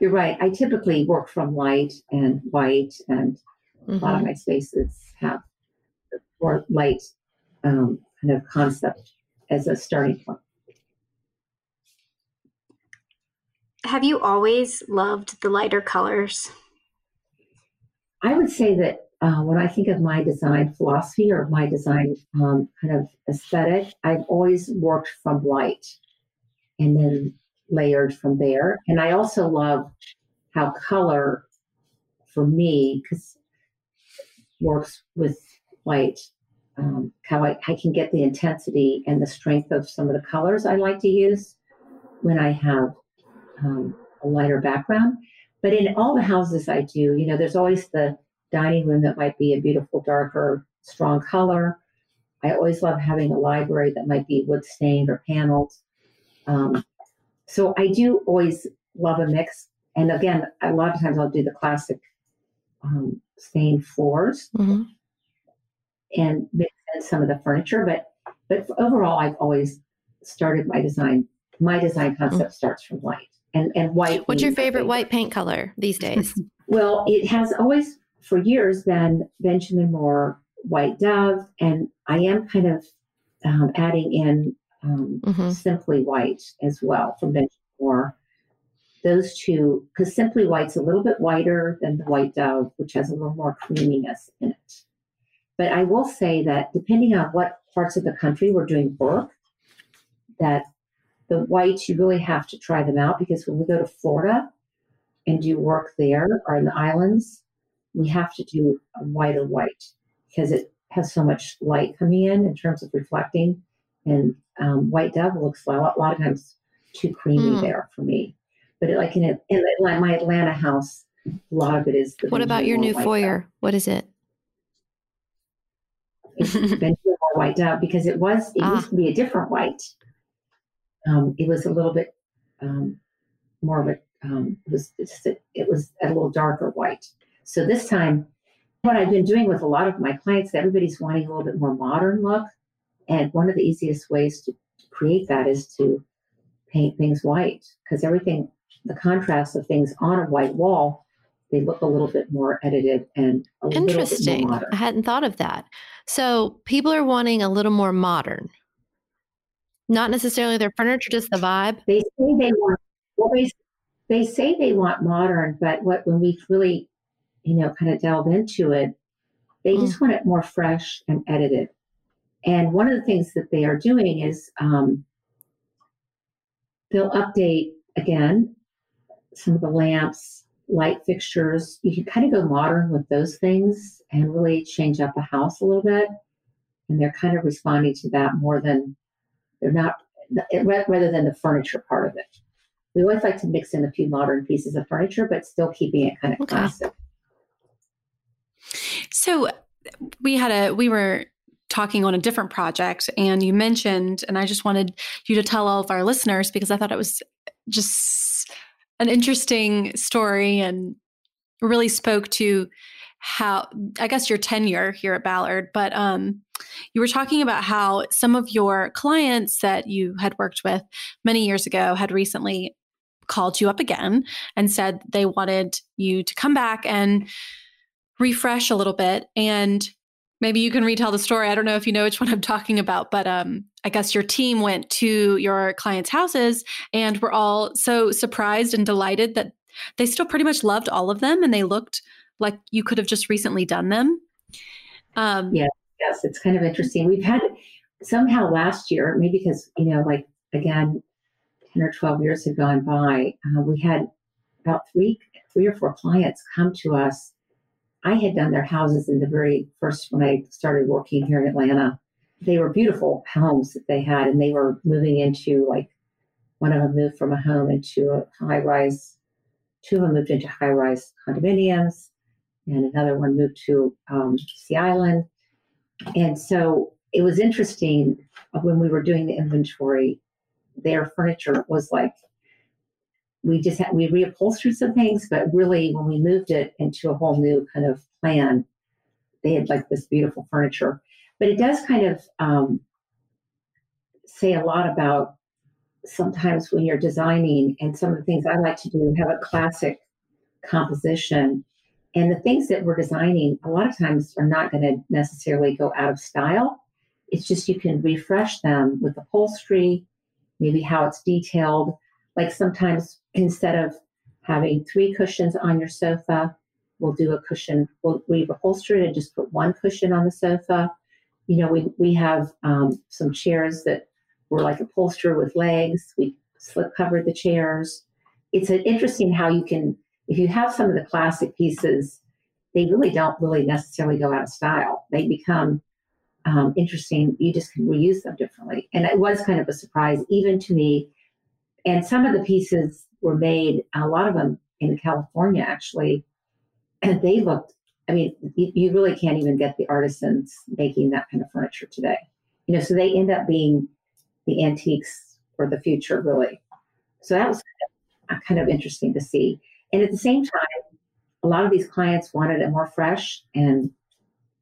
You're right. I typically work from light and white, and a lot of Mhm. my spaces have the more light um, kind of concept as a starting point. Have you always loved the lighter colors? I would say that uh, when I think of my design philosophy or my design um, kind of aesthetic, I've always worked from light and then layered from there. And I also love how color, for me, because works with light, um, how I, I can get the intensity and the strength of some of the colors I like to use when I have um, a lighter background. But in all the houses I do, you know, there's always the dining room that might be a beautiful, darker, strong color. I always love having a library that might be wood stained or paneled. Um, so I do always love a mix. And again, a lot of times I'll do the classic um, stained floors Mhm. and mix in some of the furniture. But but overall, I've always started my design. My design concept starts from white and and white. What's your my favorite white paint color these days? Well, it has always for years been Benjamin Moore White Dove, and I am kind of um, adding in um, Mhm. Simply White as well from Benjamin Moore. Those two, because Simply White's a little bit whiter than the White Dove, which has a little more creaminess in it. But I will say that depending on what parts of the country we're doing work, that the whites you really have to try them out because when we go to Florida and do work there or in the islands, we have to do a whiter white because it has so much light coming in in terms of reflecting. And um, white dove looks a lot, a lot of times too creamy Hmm. there for me. But it, like in, a, in my Atlanta house, a lot of it is. The what about your new white dove. foyer? What is it? It's Moore white dove because it was it Ah. used to be a different white. Um, it was a little bit um, more of a um, it was it's, it was a little darker white. So this time, what I've been doing with a lot of my clients, everybody's wanting a little bit more modern look, and one of the easiest ways to create that is to paint things white because everything, the contrast of things on a white wall, they look a little bit more edited and a little bit Interesting. I hadn't thought of that. So people are wanting a little more modern. Not necessarily their furniture, just the vibe. they say they want well they, they say they want modern but what when we really you know kind of delve into it they Mm. just want it more fresh and edited and one of the things that they are doing is um, they'll update again some of the lamps light fixtures you can kind of go modern with those things and really change up a house a little bit and they're kind of responding to that more than they're not rather than the furniture part of it we always like to mix in a few modern pieces of furniture, but still keeping it kind of Okay. classic. So we had a we were talking on a different project and you mentioned and I just wanted you to tell all of our listeners because I thought it was just an interesting story and really spoke to how I guess your tenure here at Ballard, but um you were talking about how some of your clients that you had worked with many years ago had recently called you up again and said they wanted you to come back and refresh a little bit and maybe you can retell the story i don't know if you know which one i'm talking about but um, i guess your team went to your clients houses and were all so surprised and delighted that they still pretty much loved all of them and they looked like you could have just recently done them um, Yeah. Yes, it's kind of interesting. We've had somehow last year, maybe because, you know, like again, 10 or 12 years have gone by, uh, we had about three, three or four clients come to us. I had done their houses in the very first when I started working here in Atlanta. They were beautiful homes that they had, and they were moving into like one of them moved from a home into a high rise, two of them moved into high rise condominiums, and another one moved to um, Sea Island. And so it was interesting when we were doing the inventory, their furniture was like, we just had, we reupholstered some things, but really when we moved it into a whole new kind of plan, they had like this beautiful furniture. But it does kind of um, say a lot about sometimes when you're designing and some of the things I like to do have a classic composition and the things that we're designing, a lot of times are not going to necessarily go out of style. It's just you can refresh them with upholstery, maybe how it's detailed. Like sometimes instead of having three cushions on your sofa, we'll do a cushion, we'll we've upholstered it and just put one cushion on the sofa. You know, we, we have um, some chairs that were like upholstered with legs. We slip covered the chairs. It's an interesting how you can if you have some of the classic pieces, they really don't really necessarily go out of style. They become um, interesting. You just can reuse them differently. And it was kind of a surprise, even to me. And some of the pieces were made, a lot of them in California actually, and they looked I mean, you, you really can't even get the artisans making that kind of furniture today. You know, so they end up being the antiques for the future, really. So that was kind of, kind of interesting to see. And at the same time, a lot of these clients wanted a more fresh and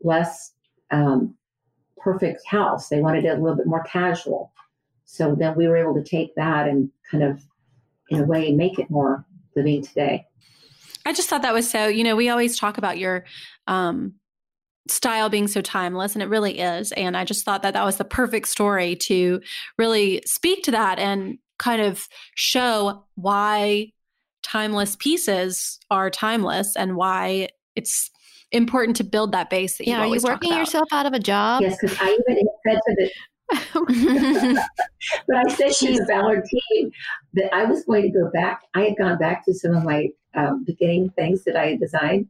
less um, perfect house. They wanted it a little bit more casual. So then we were able to take that and kind of, in a way, make it more living today. I just thought that was so, you know, we always talk about your um, style being so timeless, and it really is. And I just thought that that was the perfect story to really speak to that and kind of show why timeless pieces are timeless and why it's important to build that base that yeah, you are you working yourself out of a job? Yes, because I even said to the but I said she's team that I was going to go back. I had gone back to some of my um, beginning things that I had designed,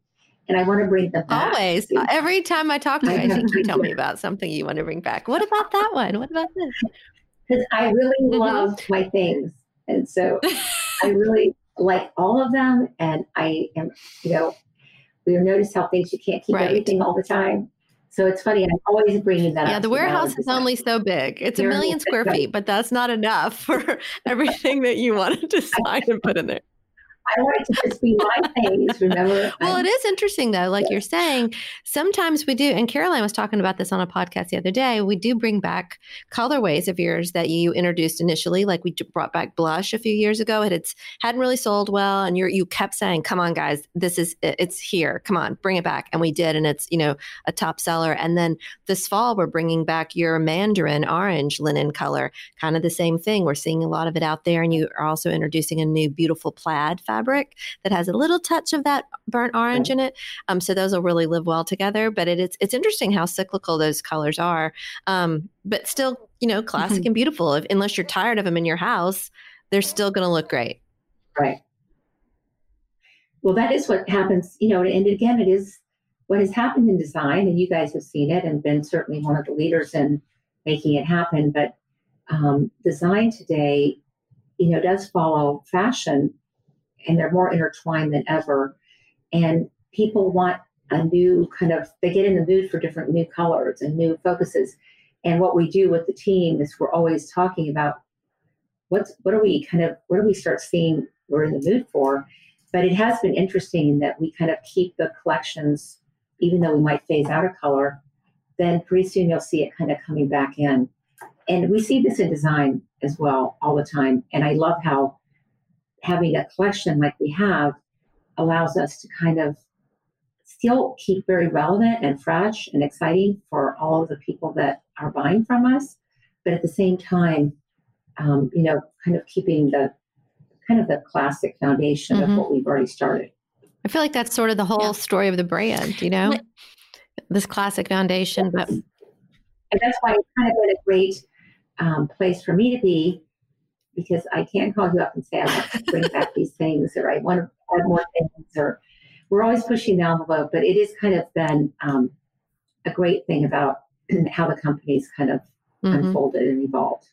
and I want to bring them back. Always. Every time I talk to you, I, I think you tell me about something you want to bring back. What about that one? What about this? Because I really mm-hmm. love my things. And so I really like all of them. And I am, you know, we notice how things you can't keep right. everything all the time. So it's funny. I'm always bringing that. Yeah, the warehouse is only so big. It's a million square feet, but that's not enough for everything that you want to design and put in there. I want it to just be my things, remember? well, I'm, it is interesting though, like yeah. you're saying, sometimes we do, and Caroline was talking about this on a podcast the other day. We do bring back colorways of yours that you introduced initially, like we brought back blush a few years ago. It it's hadn't really sold well, and you you kept saying, "Come on, guys, this is it's here. Come on, bring it back," and we did, and it's you know a top seller. And then this fall, we're bringing back your mandarin orange linen color, kind of the same thing. We're seeing a lot of it out there, and you are also introducing a new beautiful plaid fabric fabric that has a little touch of that burnt orange in it. Um, so those will really live well together. But it, it's it's interesting how cyclical those colors are. Um, but still, you know, classic mm-hmm. and beautiful. If, unless you're tired of them in your house, they're still going to look great. Right. Well, that is what happens, you know, and again, it is what has happened in design, and you guys have seen it and been certainly one of the leaders in making it happen. But um, design today, you know, does follow fashion and they're more intertwined than ever. And people want a new kind of, they get in the mood for different new colors and new focuses. And what we do with the team is we're always talking about what's, what do we kind of, what do we start seeing we're in the mood for? But it has been interesting that we kind of keep the collections, even though we might phase out a color, then pretty soon you'll see it kind of coming back in. And we see this in design as well all the time. And I love how having a collection like we have allows us to kind of still keep very relevant and fresh and exciting for all of the people that are buying from us, but at the same time, um, you know, kind of keeping the kind of the classic foundation mm-hmm. of what we've already started. I feel like that's sort of the whole yeah. story of the brand, you know, this classic foundation. But and that's why it's kind of been a great um, place for me to be because I can't call you up and say I want to bring back these things or I want to add more things or we're always pushing down the envelope. But it has kind of been um, a great thing about how the company's kind of mm-hmm. unfolded and evolved.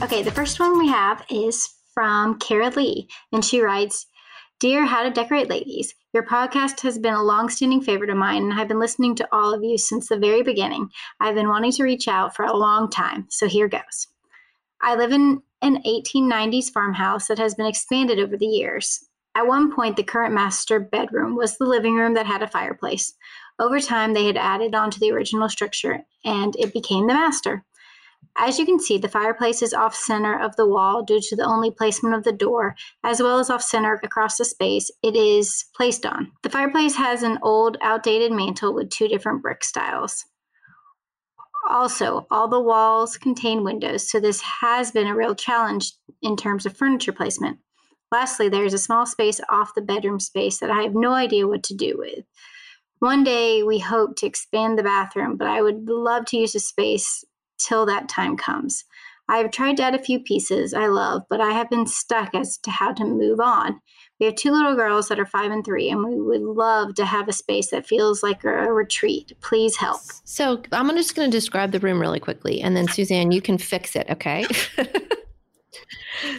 Okay, the first one we have is from Kara Lee, and she writes Dear How to Decorate Ladies, your podcast has been a long-standing favorite of mine, and I've been listening to all of you since the very beginning. I've been wanting to reach out for a long time, so here goes. I live in an 1890s farmhouse that has been expanded over the years. At one point, the current master bedroom was the living room that had a fireplace. Over time, they had added on to the original structure, and it became the master. As you can see, the fireplace is off center of the wall due to the only placement of the door, as well as off center across the space it is placed on. The fireplace has an old, outdated mantle with two different brick styles. Also, all the walls contain windows, so this has been a real challenge in terms of furniture placement. Lastly, there is a small space off the bedroom space that I have no idea what to do with. One day we hope to expand the bathroom, but I would love to use the space till that time comes. I have tried to add a few pieces I love, but I have been stuck as to how to move on. We have two little girls that are five and three, and we would love to have a space that feels like a retreat. Please help. So I'm just going to describe the room really quickly, and then Suzanne, you can fix it, okay?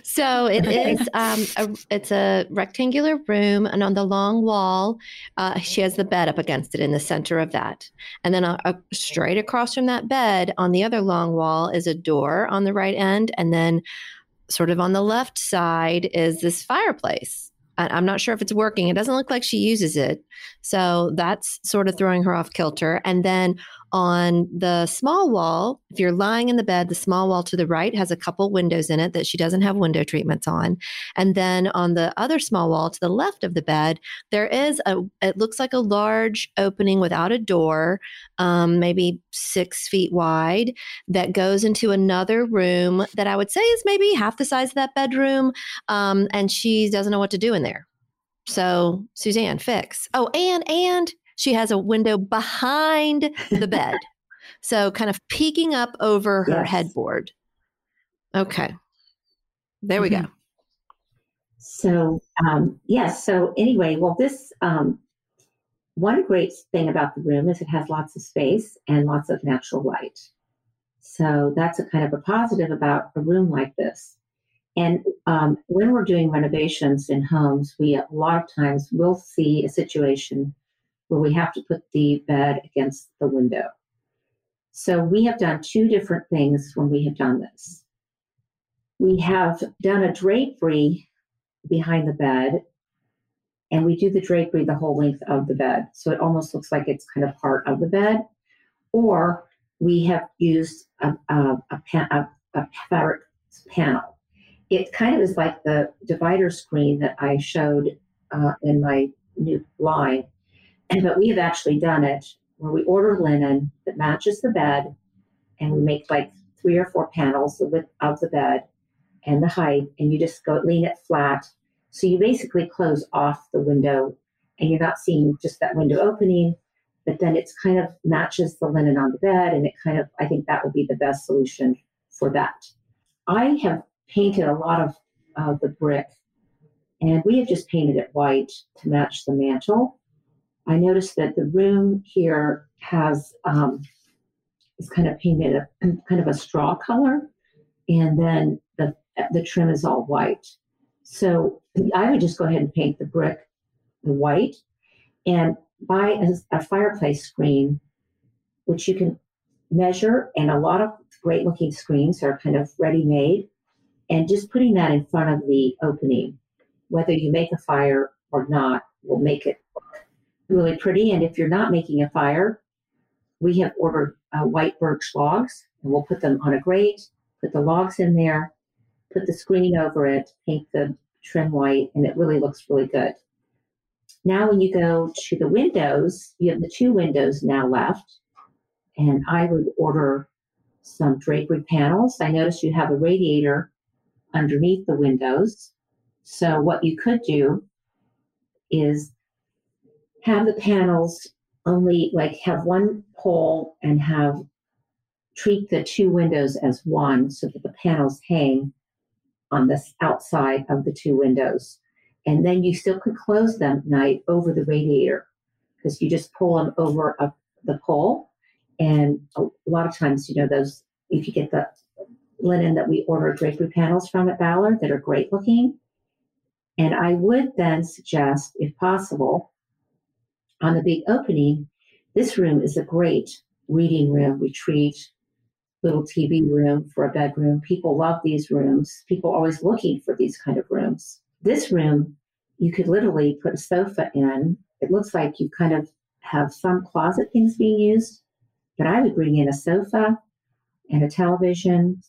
so it is um, a, it's a rectangular room and on the long wall uh, she has the bed up against it in the center of that and then a, a, straight across from that bed on the other long wall is a door on the right end and then sort of on the left side is this fireplace I'm not sure if it's working. It doesn't look like she uses it. So that's sort of throwing her off kilter. And then on the small wall, if you're lying in the bed, the small wall to the right has a couple windows in it that she doesn't have window treatments on. And then on the other small wall to the left of the bed, there is a, it looks like a large opening without a door, um, maybe six feet wide, that goes into another room that I would say is maybe half the size of that bedroom. Um, and she doesn't know what to do in there. So, Suzanne, fix. Oh, and, and, she has a window behind the bed. so kind of peeking up over her headboard. Okay. There we mm-hmm. go. So, um, yes. So, anyway, well, this um, one great thing about the room is it has lots of space and lots of natural light. So, that's a kind of a positive about a room like this. And um, when we're doing renovations in homes, we a lot of times will see a situation where we have to put the bed against the window. So we have done two different things when we have done this. We have done a drapery behind the bed, and we do the drapery the whole length of the bed. So it almost looks like it's kind of part of the bed. Or we have used a, a, a, a, a fabric panel. It kind of is like the divider screen that I showed uh, in my new line. And, but we have actually done it where we order linen that matches the bed and we make like three or four panels the width of the bed and the height and you just go lean it flat. So you basically close off the window and you're not seeing just that window opening but then it's kind of matches the linen on the bed and it kind of i think that would be the best solution for that. I have painted a lot of uh, the brick. And we have just painted it white to match the mantle. I noticed that the room here has um, is kind of painted a kind of a straw color, and then the the trim is all white. So I would just go ahead and paint the brick the white, and buy a, a fireplace screen, which you can measure, and a lot of great looking screens are kind of ready made, and just putting that in front of the opening, whether you make a fire or not, will make it really pretty. And if you're not making a fire, we have ordered uh, white birch logs and we'll put them on a grate, put the logs in there, put the screen over it, paint the trim white, and it really looks really good. Now, when you go to the windows, you have the two windows now left, and I would order some drapery panels. I noticed you have a radiator underneath the windows. So, what you could do is have the panels only like have one pole and have treat the two windows as one so that the panels hang on the outside of the two windows. And then you still could close them at night over the radiator because you just pull them over a, the pole. And a, a lot of times, you know, those, if you get the linen that we order drapery panels from at Ballard that are great looking. And I would then suggest, if possible, on the big opening, this room is a great reading room, retreat, little TV room for a bedroom. People love these rooms. People always looking for these kind of rooms. This room, you could literally put a sofa in. It looks like you kind of have some closet things being used, but I would bring in a sofa and a television.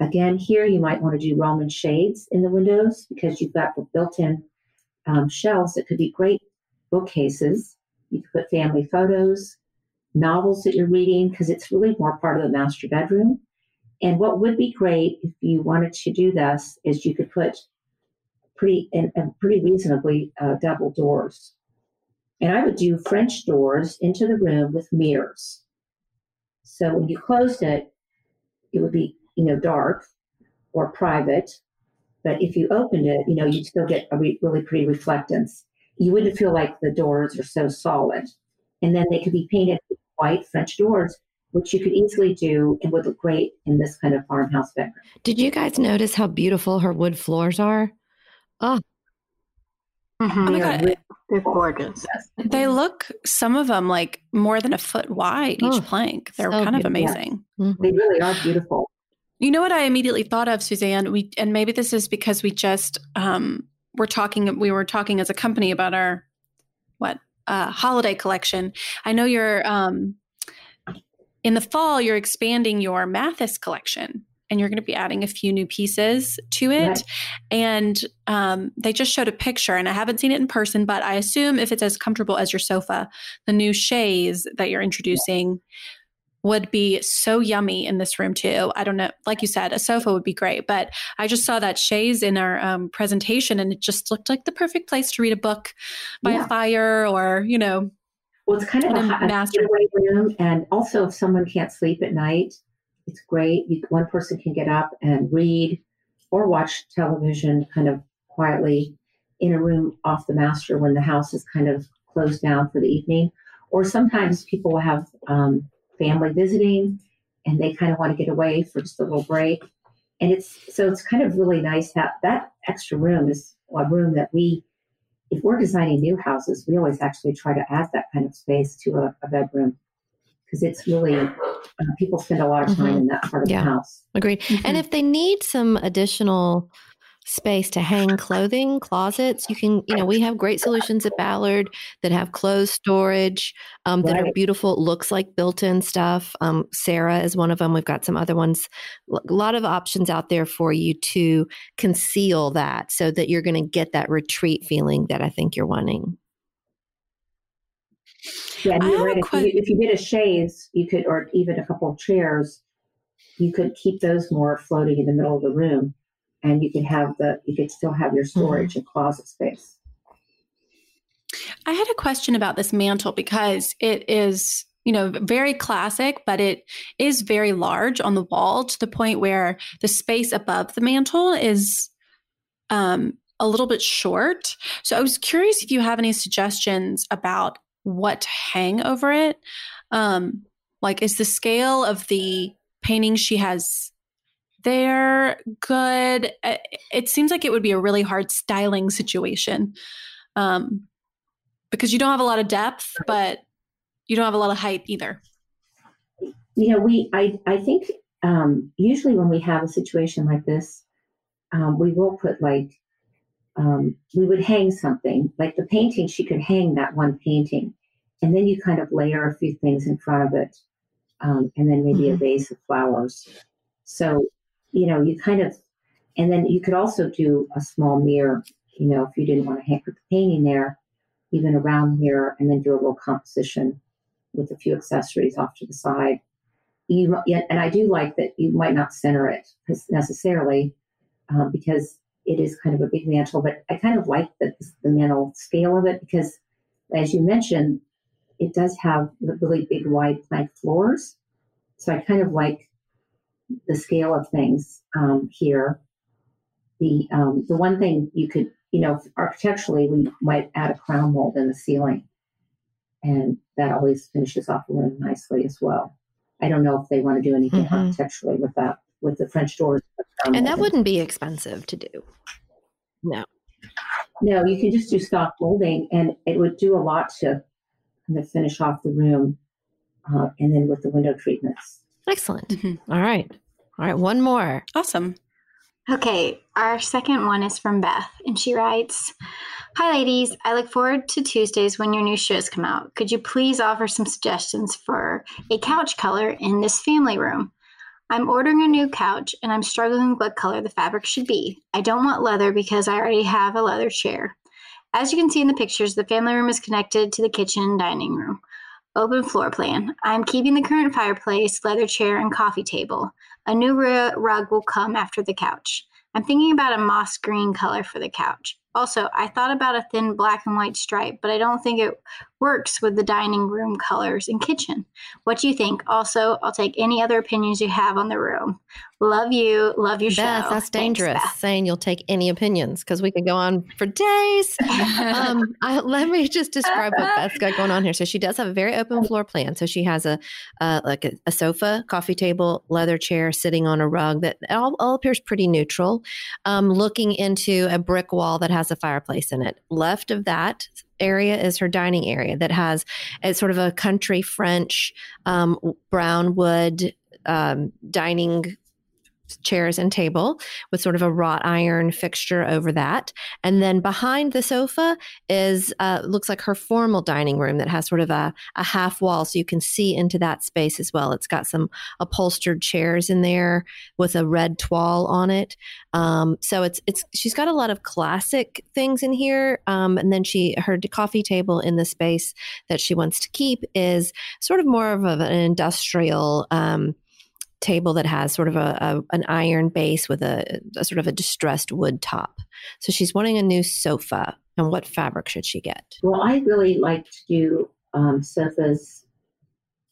Again, here you might want to do Roman shades in the windows because you've got the built in um, shelves that could be great bookcases you can put family photos, novels that you're reading, because it's really more part of the master bedroom. And what would be great if you wanted to do this is you could put pretty and, and pretty reasonably uh, double doors. And I would do French doors into the room with mirrors. So when you closed it, it would be you know, dark or private. But if you opened it, you know, you'd still get a re- really pretty reflectance. You wouldn't feel like the doors are so solid. And then they could be painted with white French doors, which you could easily do and would look great in this kind of farmhouse bedroom. Did you guys notice how beautiful her wood floors are? Oh, Mhm. Oh my They are God. They're gorgeous. They look some of them like more than a foot wide each Oh, plank. They're so kind of beautiful. amazing. They really are beautiful. You know what I immediately thought of, Suzanne? We and maybe this is because we just um we're talking we were talking as a company about our what uh holiday collection. I know you're um in the fall you're expanding your Mathis collection and you're going to be adding a few new pieces to it. Right. And um, they just showed a picture, and I haven't seen it in person, but I assume if it's as comfortable as your sofa, the new chaise that you're introducing would be so yummy in this room too. I don't know, like you said, a sofa would be great, but I just saw that chaise in our um, presentation, and it just looked like the perfect place to read a book by Yeah. a fire, or you know, Well, it's kind of a, a master- room, and also if someone can't sleep at night, it's great. You, one person can get up and read or watch television kind of quietly in a room off the master when the house is kind of closed down for the evening. Or sometimes people will have um, family visiting, and they kind of want to get away for just a little break. And it's so it's kind of really nice that that extra room is a room that we if we're designing new houses, we always actually try to add that kind of space to a, a bedroom because it's really uh, people spend a lot of time Mhm. in that part of Yeah. the house. agreed. And if they need some additional space to hang clothing, closets, you can, you know, we have great solutions at Ballard that have closed storage um, that are beautiful. Looks like built-in stuff. Um, Sarah is one of them. We've got some other ones. A lot of options out there for you to conceal that, so that you're going to get that retreat feeling that I think you're wanting. Yeah, you're have right. If you, if you did a chaise, you could, or even a couple of chairs, you could keep those more floating in the middle of the room, and you could have the you could still have your storage and closet space. I had a question about this mantle because it is, you know, very classic, but it is very large on the wall to the point where the space above the mantle is um, a little bit short. So I was curious if you have any suggestions about what to hang over it. Um, like, is the scale of the painting she has there good? Uh, It seems like it would be a really hard styling situation. Um, because you don't have a lot of depth, but you don't have a lot of height either. know we i i think um usually when we have a situation like this um we will put like um we would hang something like the painting she could hang that one painting and then you kind of layer a few things in front of it um and then maybe a vase of flowers so you know you kind of and then you could also do a small mirror you know if you didn't want to hang the painting there even a round mirror and then do a little composition with a few accessories off to the side you and I do like that you might not center it necessarily um, because it is kind of a big mantle, but I kind of like the, the mantle scale of it because, as you mentioned, it does have the really big wide plank floors. So I kind of like the scale of things um, here. The um, the one thing you could you know architecturally we might add a crown mold in the ceiling, and that always finishes off the room nicely as well. I don't know if they want to do anything Mhm. architecturally with that, with the French doors. And that wouldn't be expensive to do. No. No, you can just do stock molding, and it would do a lot to kind of finish off the room, uh, and then with the window treatments. Excellent. Mhm. All right. All right. One more. Awesome. Okay, our second one is from Beth, and she writes Hi, ladies. I look forward to Tuesdays when your new shows come out. Could you please offer some suggestions for a couch color in this family room? I'm ordering a new couch and I'm struggling with what color the fabric should be. I don't want leather because I already have a leather chair. As you can see in the pictures, the family room is connected to the kitchen and dining room. Open floor plan. I'm keeping the current fireplace, leather chair, and coffee table. A new rug will come after the couch. I'm thinking about a moss green color for the couch. Also, I thought about a thin black and white stripe, but I don't think it works with the dining room colors and kitchen. What do you think? Also, I'll take any other opinions you have on the room. Love you. Love your Beth, show. that's Thanks, dangerous. Beth. saying you'll take any opinions because we could go on for days. um, I, let me just describe what Beth's got going on here. So she does have a very open floor plan. So she has a uh, like a, a sofa, coffee table, leather chair sitting on a rug that all, all appears pretty neutral. Um, looking into a brick wall that has a fireplace in it. Left of that area is her dining area that has it's sort of a country French um, brown wood um, dining chairs and table with sort of a wrought iron fixture over that. And then behind the sofa is uh, looks like her formal dining room that has sort of a, a half wall so you can see into that space as well. It's got some upholstered chairs in there with a red toile on it. Um, so it's it's she's got a lot of classic things in here. Um, and then she her coffee table in the space that she wants to keep is sort of more of an industrial um, table that has sort of a, a an iron base with a, a, sort of a distressed wood top. So she's wanting a new sofa. And what fabric should she get? Well, I really like to do um, sofas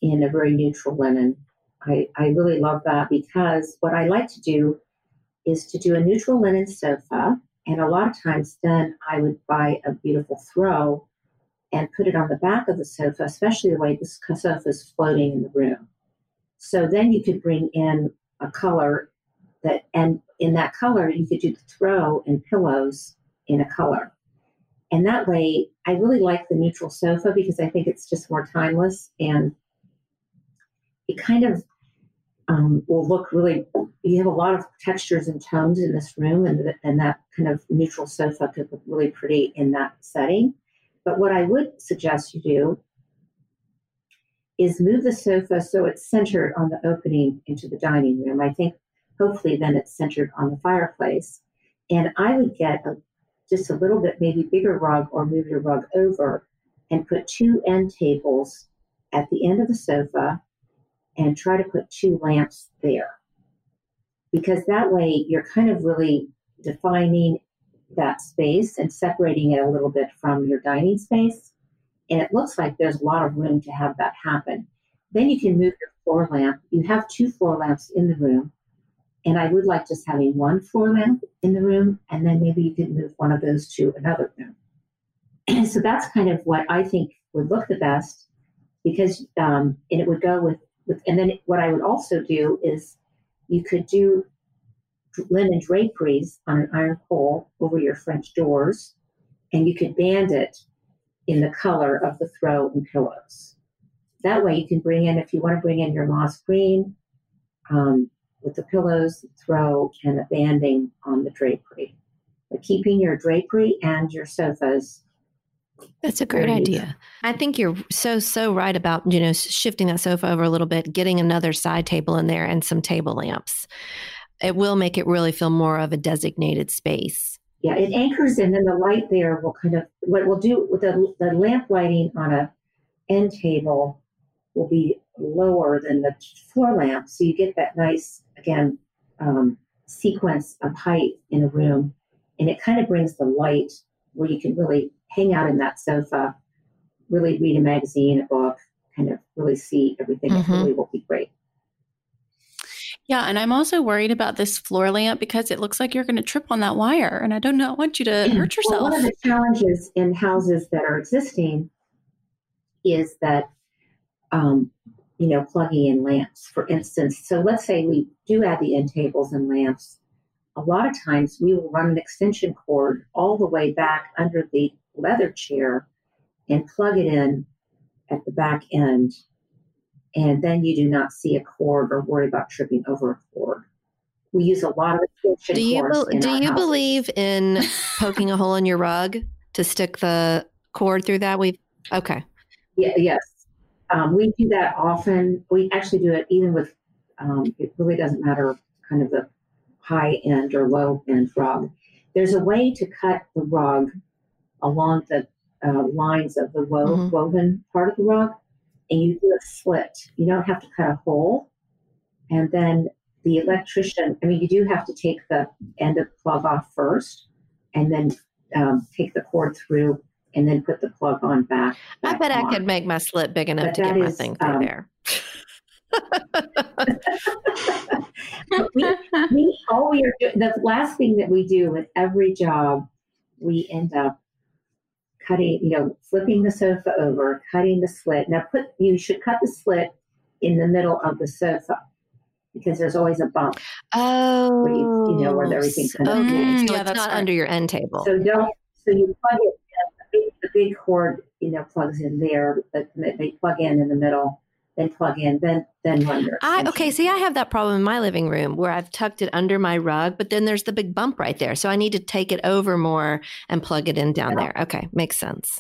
in a very neutral linen. I, I really love that because what I like to do is to do a neutral linen sofa. And a lot of times then I would buy a beautiful throw and put it on the back of the sofa, especially the way this sofa is floating in the room. So then you could bring in a color that, and in that color, you could do the throw and pillows in a color. And that way, I really like the neutral sofa because I think it's just more timeless and it kind of um, will look really. You have a lot of textures and tones in this room, and, and that kind of neutral sofa could look really pretty in that setting. But what I would suggest you do is move the sofa so it's centered on the opening into the dining room. I think hopefully then it's centered on the fireplace. And I would get a, just a little bit maybe bigger rug or move your rug over and put two end tables at the end of the sofa and try to put two lamps there. Because that way you're kind of really defining that space and separating it a little bit from your dining space. And it looks like there's a lot of room to have that happen. Then you can move your floor lamp. You have two floor lamps in the room. And I would like just having one floor lamp in the room, and then maybe you could move one of those to another room. And so that's kind of what I think would look the best because, um, and it would go with, with, and then what I would also do is you could do linen draperies on an iron pole over your French doors, and you could band it in the color of the throw and pillows. That way, you can bring in, if you want to bring in your moss green um, with the pillows, throw, and a banding on the drapery. But keeping your drapery and your sofas. That's a great idea. I think you're so so right about you know shifting that sofa over a little bit, getting another side table in there, and some table lamps. It will make it really feel more of a designated space. Yeah, it anchors and then the light there will kind of what we'll do with the, the lamp lighting on a end table will be lower than the floor lamp, so you get that nice again um, sequence of height in a room, and it kind of brings the light where you can really hang out in that sofa, really read a magazine, a book, kind of really see everything. It Mhm. really will be great. Yeah, and I'm also worried about this floor lamp because it looks like you're going to trip on that wire, and I don't want you to hurt Well, yourself. one of the challenges in houses that are existing is that, um, you know, plugging in lamps, for instance. So let's say we do add the end tables and lamps. A lot of times we will run an extension cord all the way back under the leather chair and plug it in at the back end. And then you do not see a cord or worry about tripping over a cord. We use a lot of extension Do you bel do you believe in poking a hole in your rug to stick the cord through that? We okay. Yeah, yes. Um, we do that often. We actually do it even with, um, it really doesn't matter kind of the high end or low end rug. There's a way to cut the rug along the uh, lines of the wo- Mhm. woven part of the rug, and you do a slit. You don't have to cut a hole. And then the electrician, I mean, you do have to take the end of the plug off first and then um, take the cord through and then put the plug on back. I back bet I could make my slit big enough But to get my is, thing through um, there. We, we all we are doing the last thing that we do with every job we end up cutting you know flipping the sofa over cutting the slit. Now put you should cut the slit in the middle of the sofa because there's always a bump. Oh, where you- you know, where everything s- kind of- okay, Mm, so yeah, that's not smart. under your end table. so don't so you plug it the big, the big cord you know plugs in there but they plug in in the middle then plug in then then run your I okay, see, I have that problem in my living room where I've tucked it under my rug, but then there's the big bump right there, so I need to take it over more and plug it in down Yeah. there. Okay, makes sense.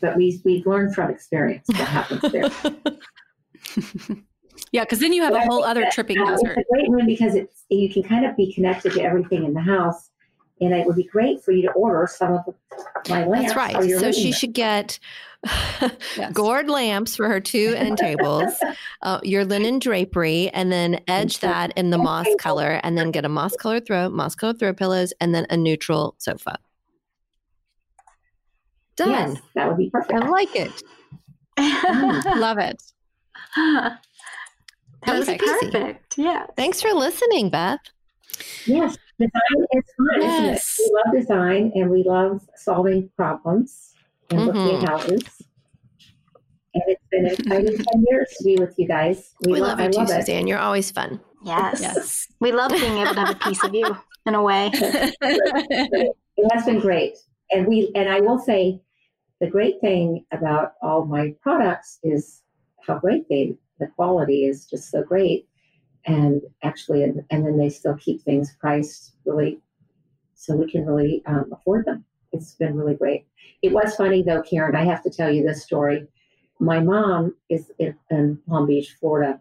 but we we've learned from experience what happens there Yeah, because then you have But a I whole other that, tripping uh, hazard. It's a great room because it's you can kind of be connected to everything in the house, and it would be great for you to order some of my lamps. That's right. So she room. should get Yes. gourd lamps for her two end tables, uh, your linen drapery, and then edge that in the moss color, and then get a moss colored throw, moss colored throw pillows, and then a neutral sofa. Done. Yes, that would be perfect. I like it. Love it. That Easy peasy. perfect. Yeah. Thanks for listening, Beth. Yes, design is fun, Yes. isn't it? We love design and we love solving problems and looking Mhm. at houses. And it's been an exciting ten years to be with you guys. We, lo- love you I too, it. Suzanne. You're always fun. Yes. Yes. We love being able to have a piece of you in a way. it has been great and we and i will say the great thing about all my products is how great they the quality is just so great and actually and, and then they still keep things priced really so we can really um, afford them it's been really great it was funny though karen i have to tell you this story my mom is in, in palm beach florida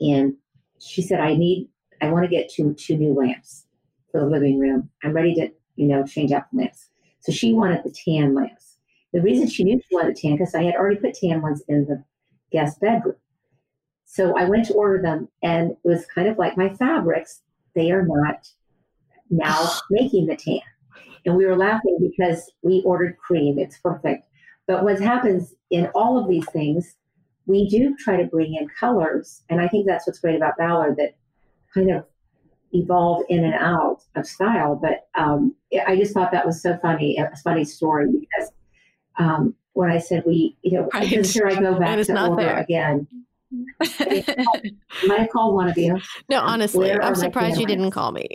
and she said i need i want to get two two new lamps for the living room. I'm ready to, you know, change out the lamps. So she wanted the tan lamps. The reason she knew she wanted the tan because I had already put tan ones in the guest bedroom. So I went to order them, and it was kind of like my fabrics. They are not now making the tan. And we were laughing because we ordered cream. It's perfect. But what happens in all of these things, we do try to bring in colors. And I think that's what's great about Ballard that kind of evolve in and out of style. But um, I just thought that was so funny, a funny story because um, when I said we, you know, Right. I'm sure I go back to order there. again. Might have called one of you. No, honestly, Where I'm surprised you didn't call me.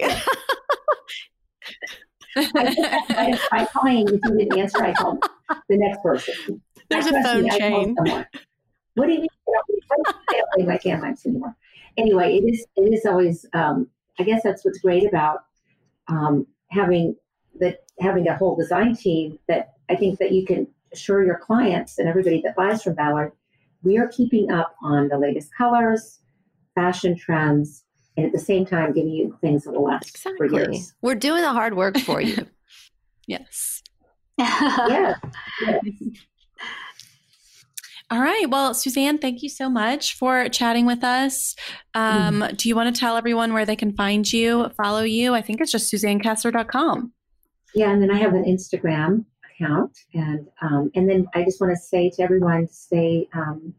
I, I calling if you didn't answer. I called the next person. There's a phone me, chain. What do you mean? I don't bring my tan lamps anymore. Anyway, it is. It is always. Um, I guess that's what's great about um, having that having a whole design team. That I think that you can assure your clients and everybody that buys from Ballard, we are keeping up on the latest colors, fashion trends, and at the same time giving you things that will last for years. We're doing the hard work for you. yes. Yes. yes. All right. Well, Suzanne, thank you so much for chatting with us. Um, Do you want to tell everyone where they can find you, follow you? I think it's just suzannekasler.com. Yeah, and then I have an Instagram account, and um, and then I just want to say to everyone, stay um,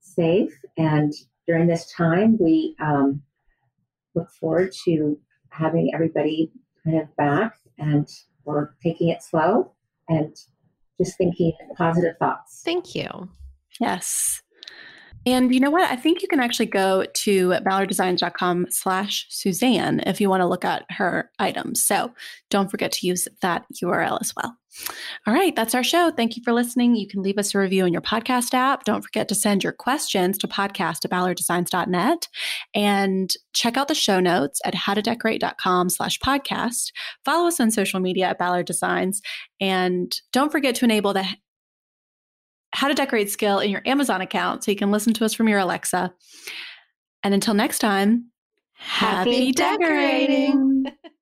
safe. And during this time, we um, look forward to having everybody kind of back, and we're taking it slow and just thinking positive thoughts. Thank you. Yes. And you know what? I think you can actually go to ballarddesigns.com slash Suzanne if you want to look at her items. So don't forget to use that URL as well. All right, that's our show. Thank you for listening. You can leave us a review in your podcast app. Don't forget to send your questions to podcast at ballarddesigns.net and check out the show notes at howtodecorate.com slash podcast. Follow us on social media at Ballard Designs. And don't forget to enable the how to decorate skill in your Amazon account so you can listen to us from your Alexa. And until next time, Happy happy decorating. decorating.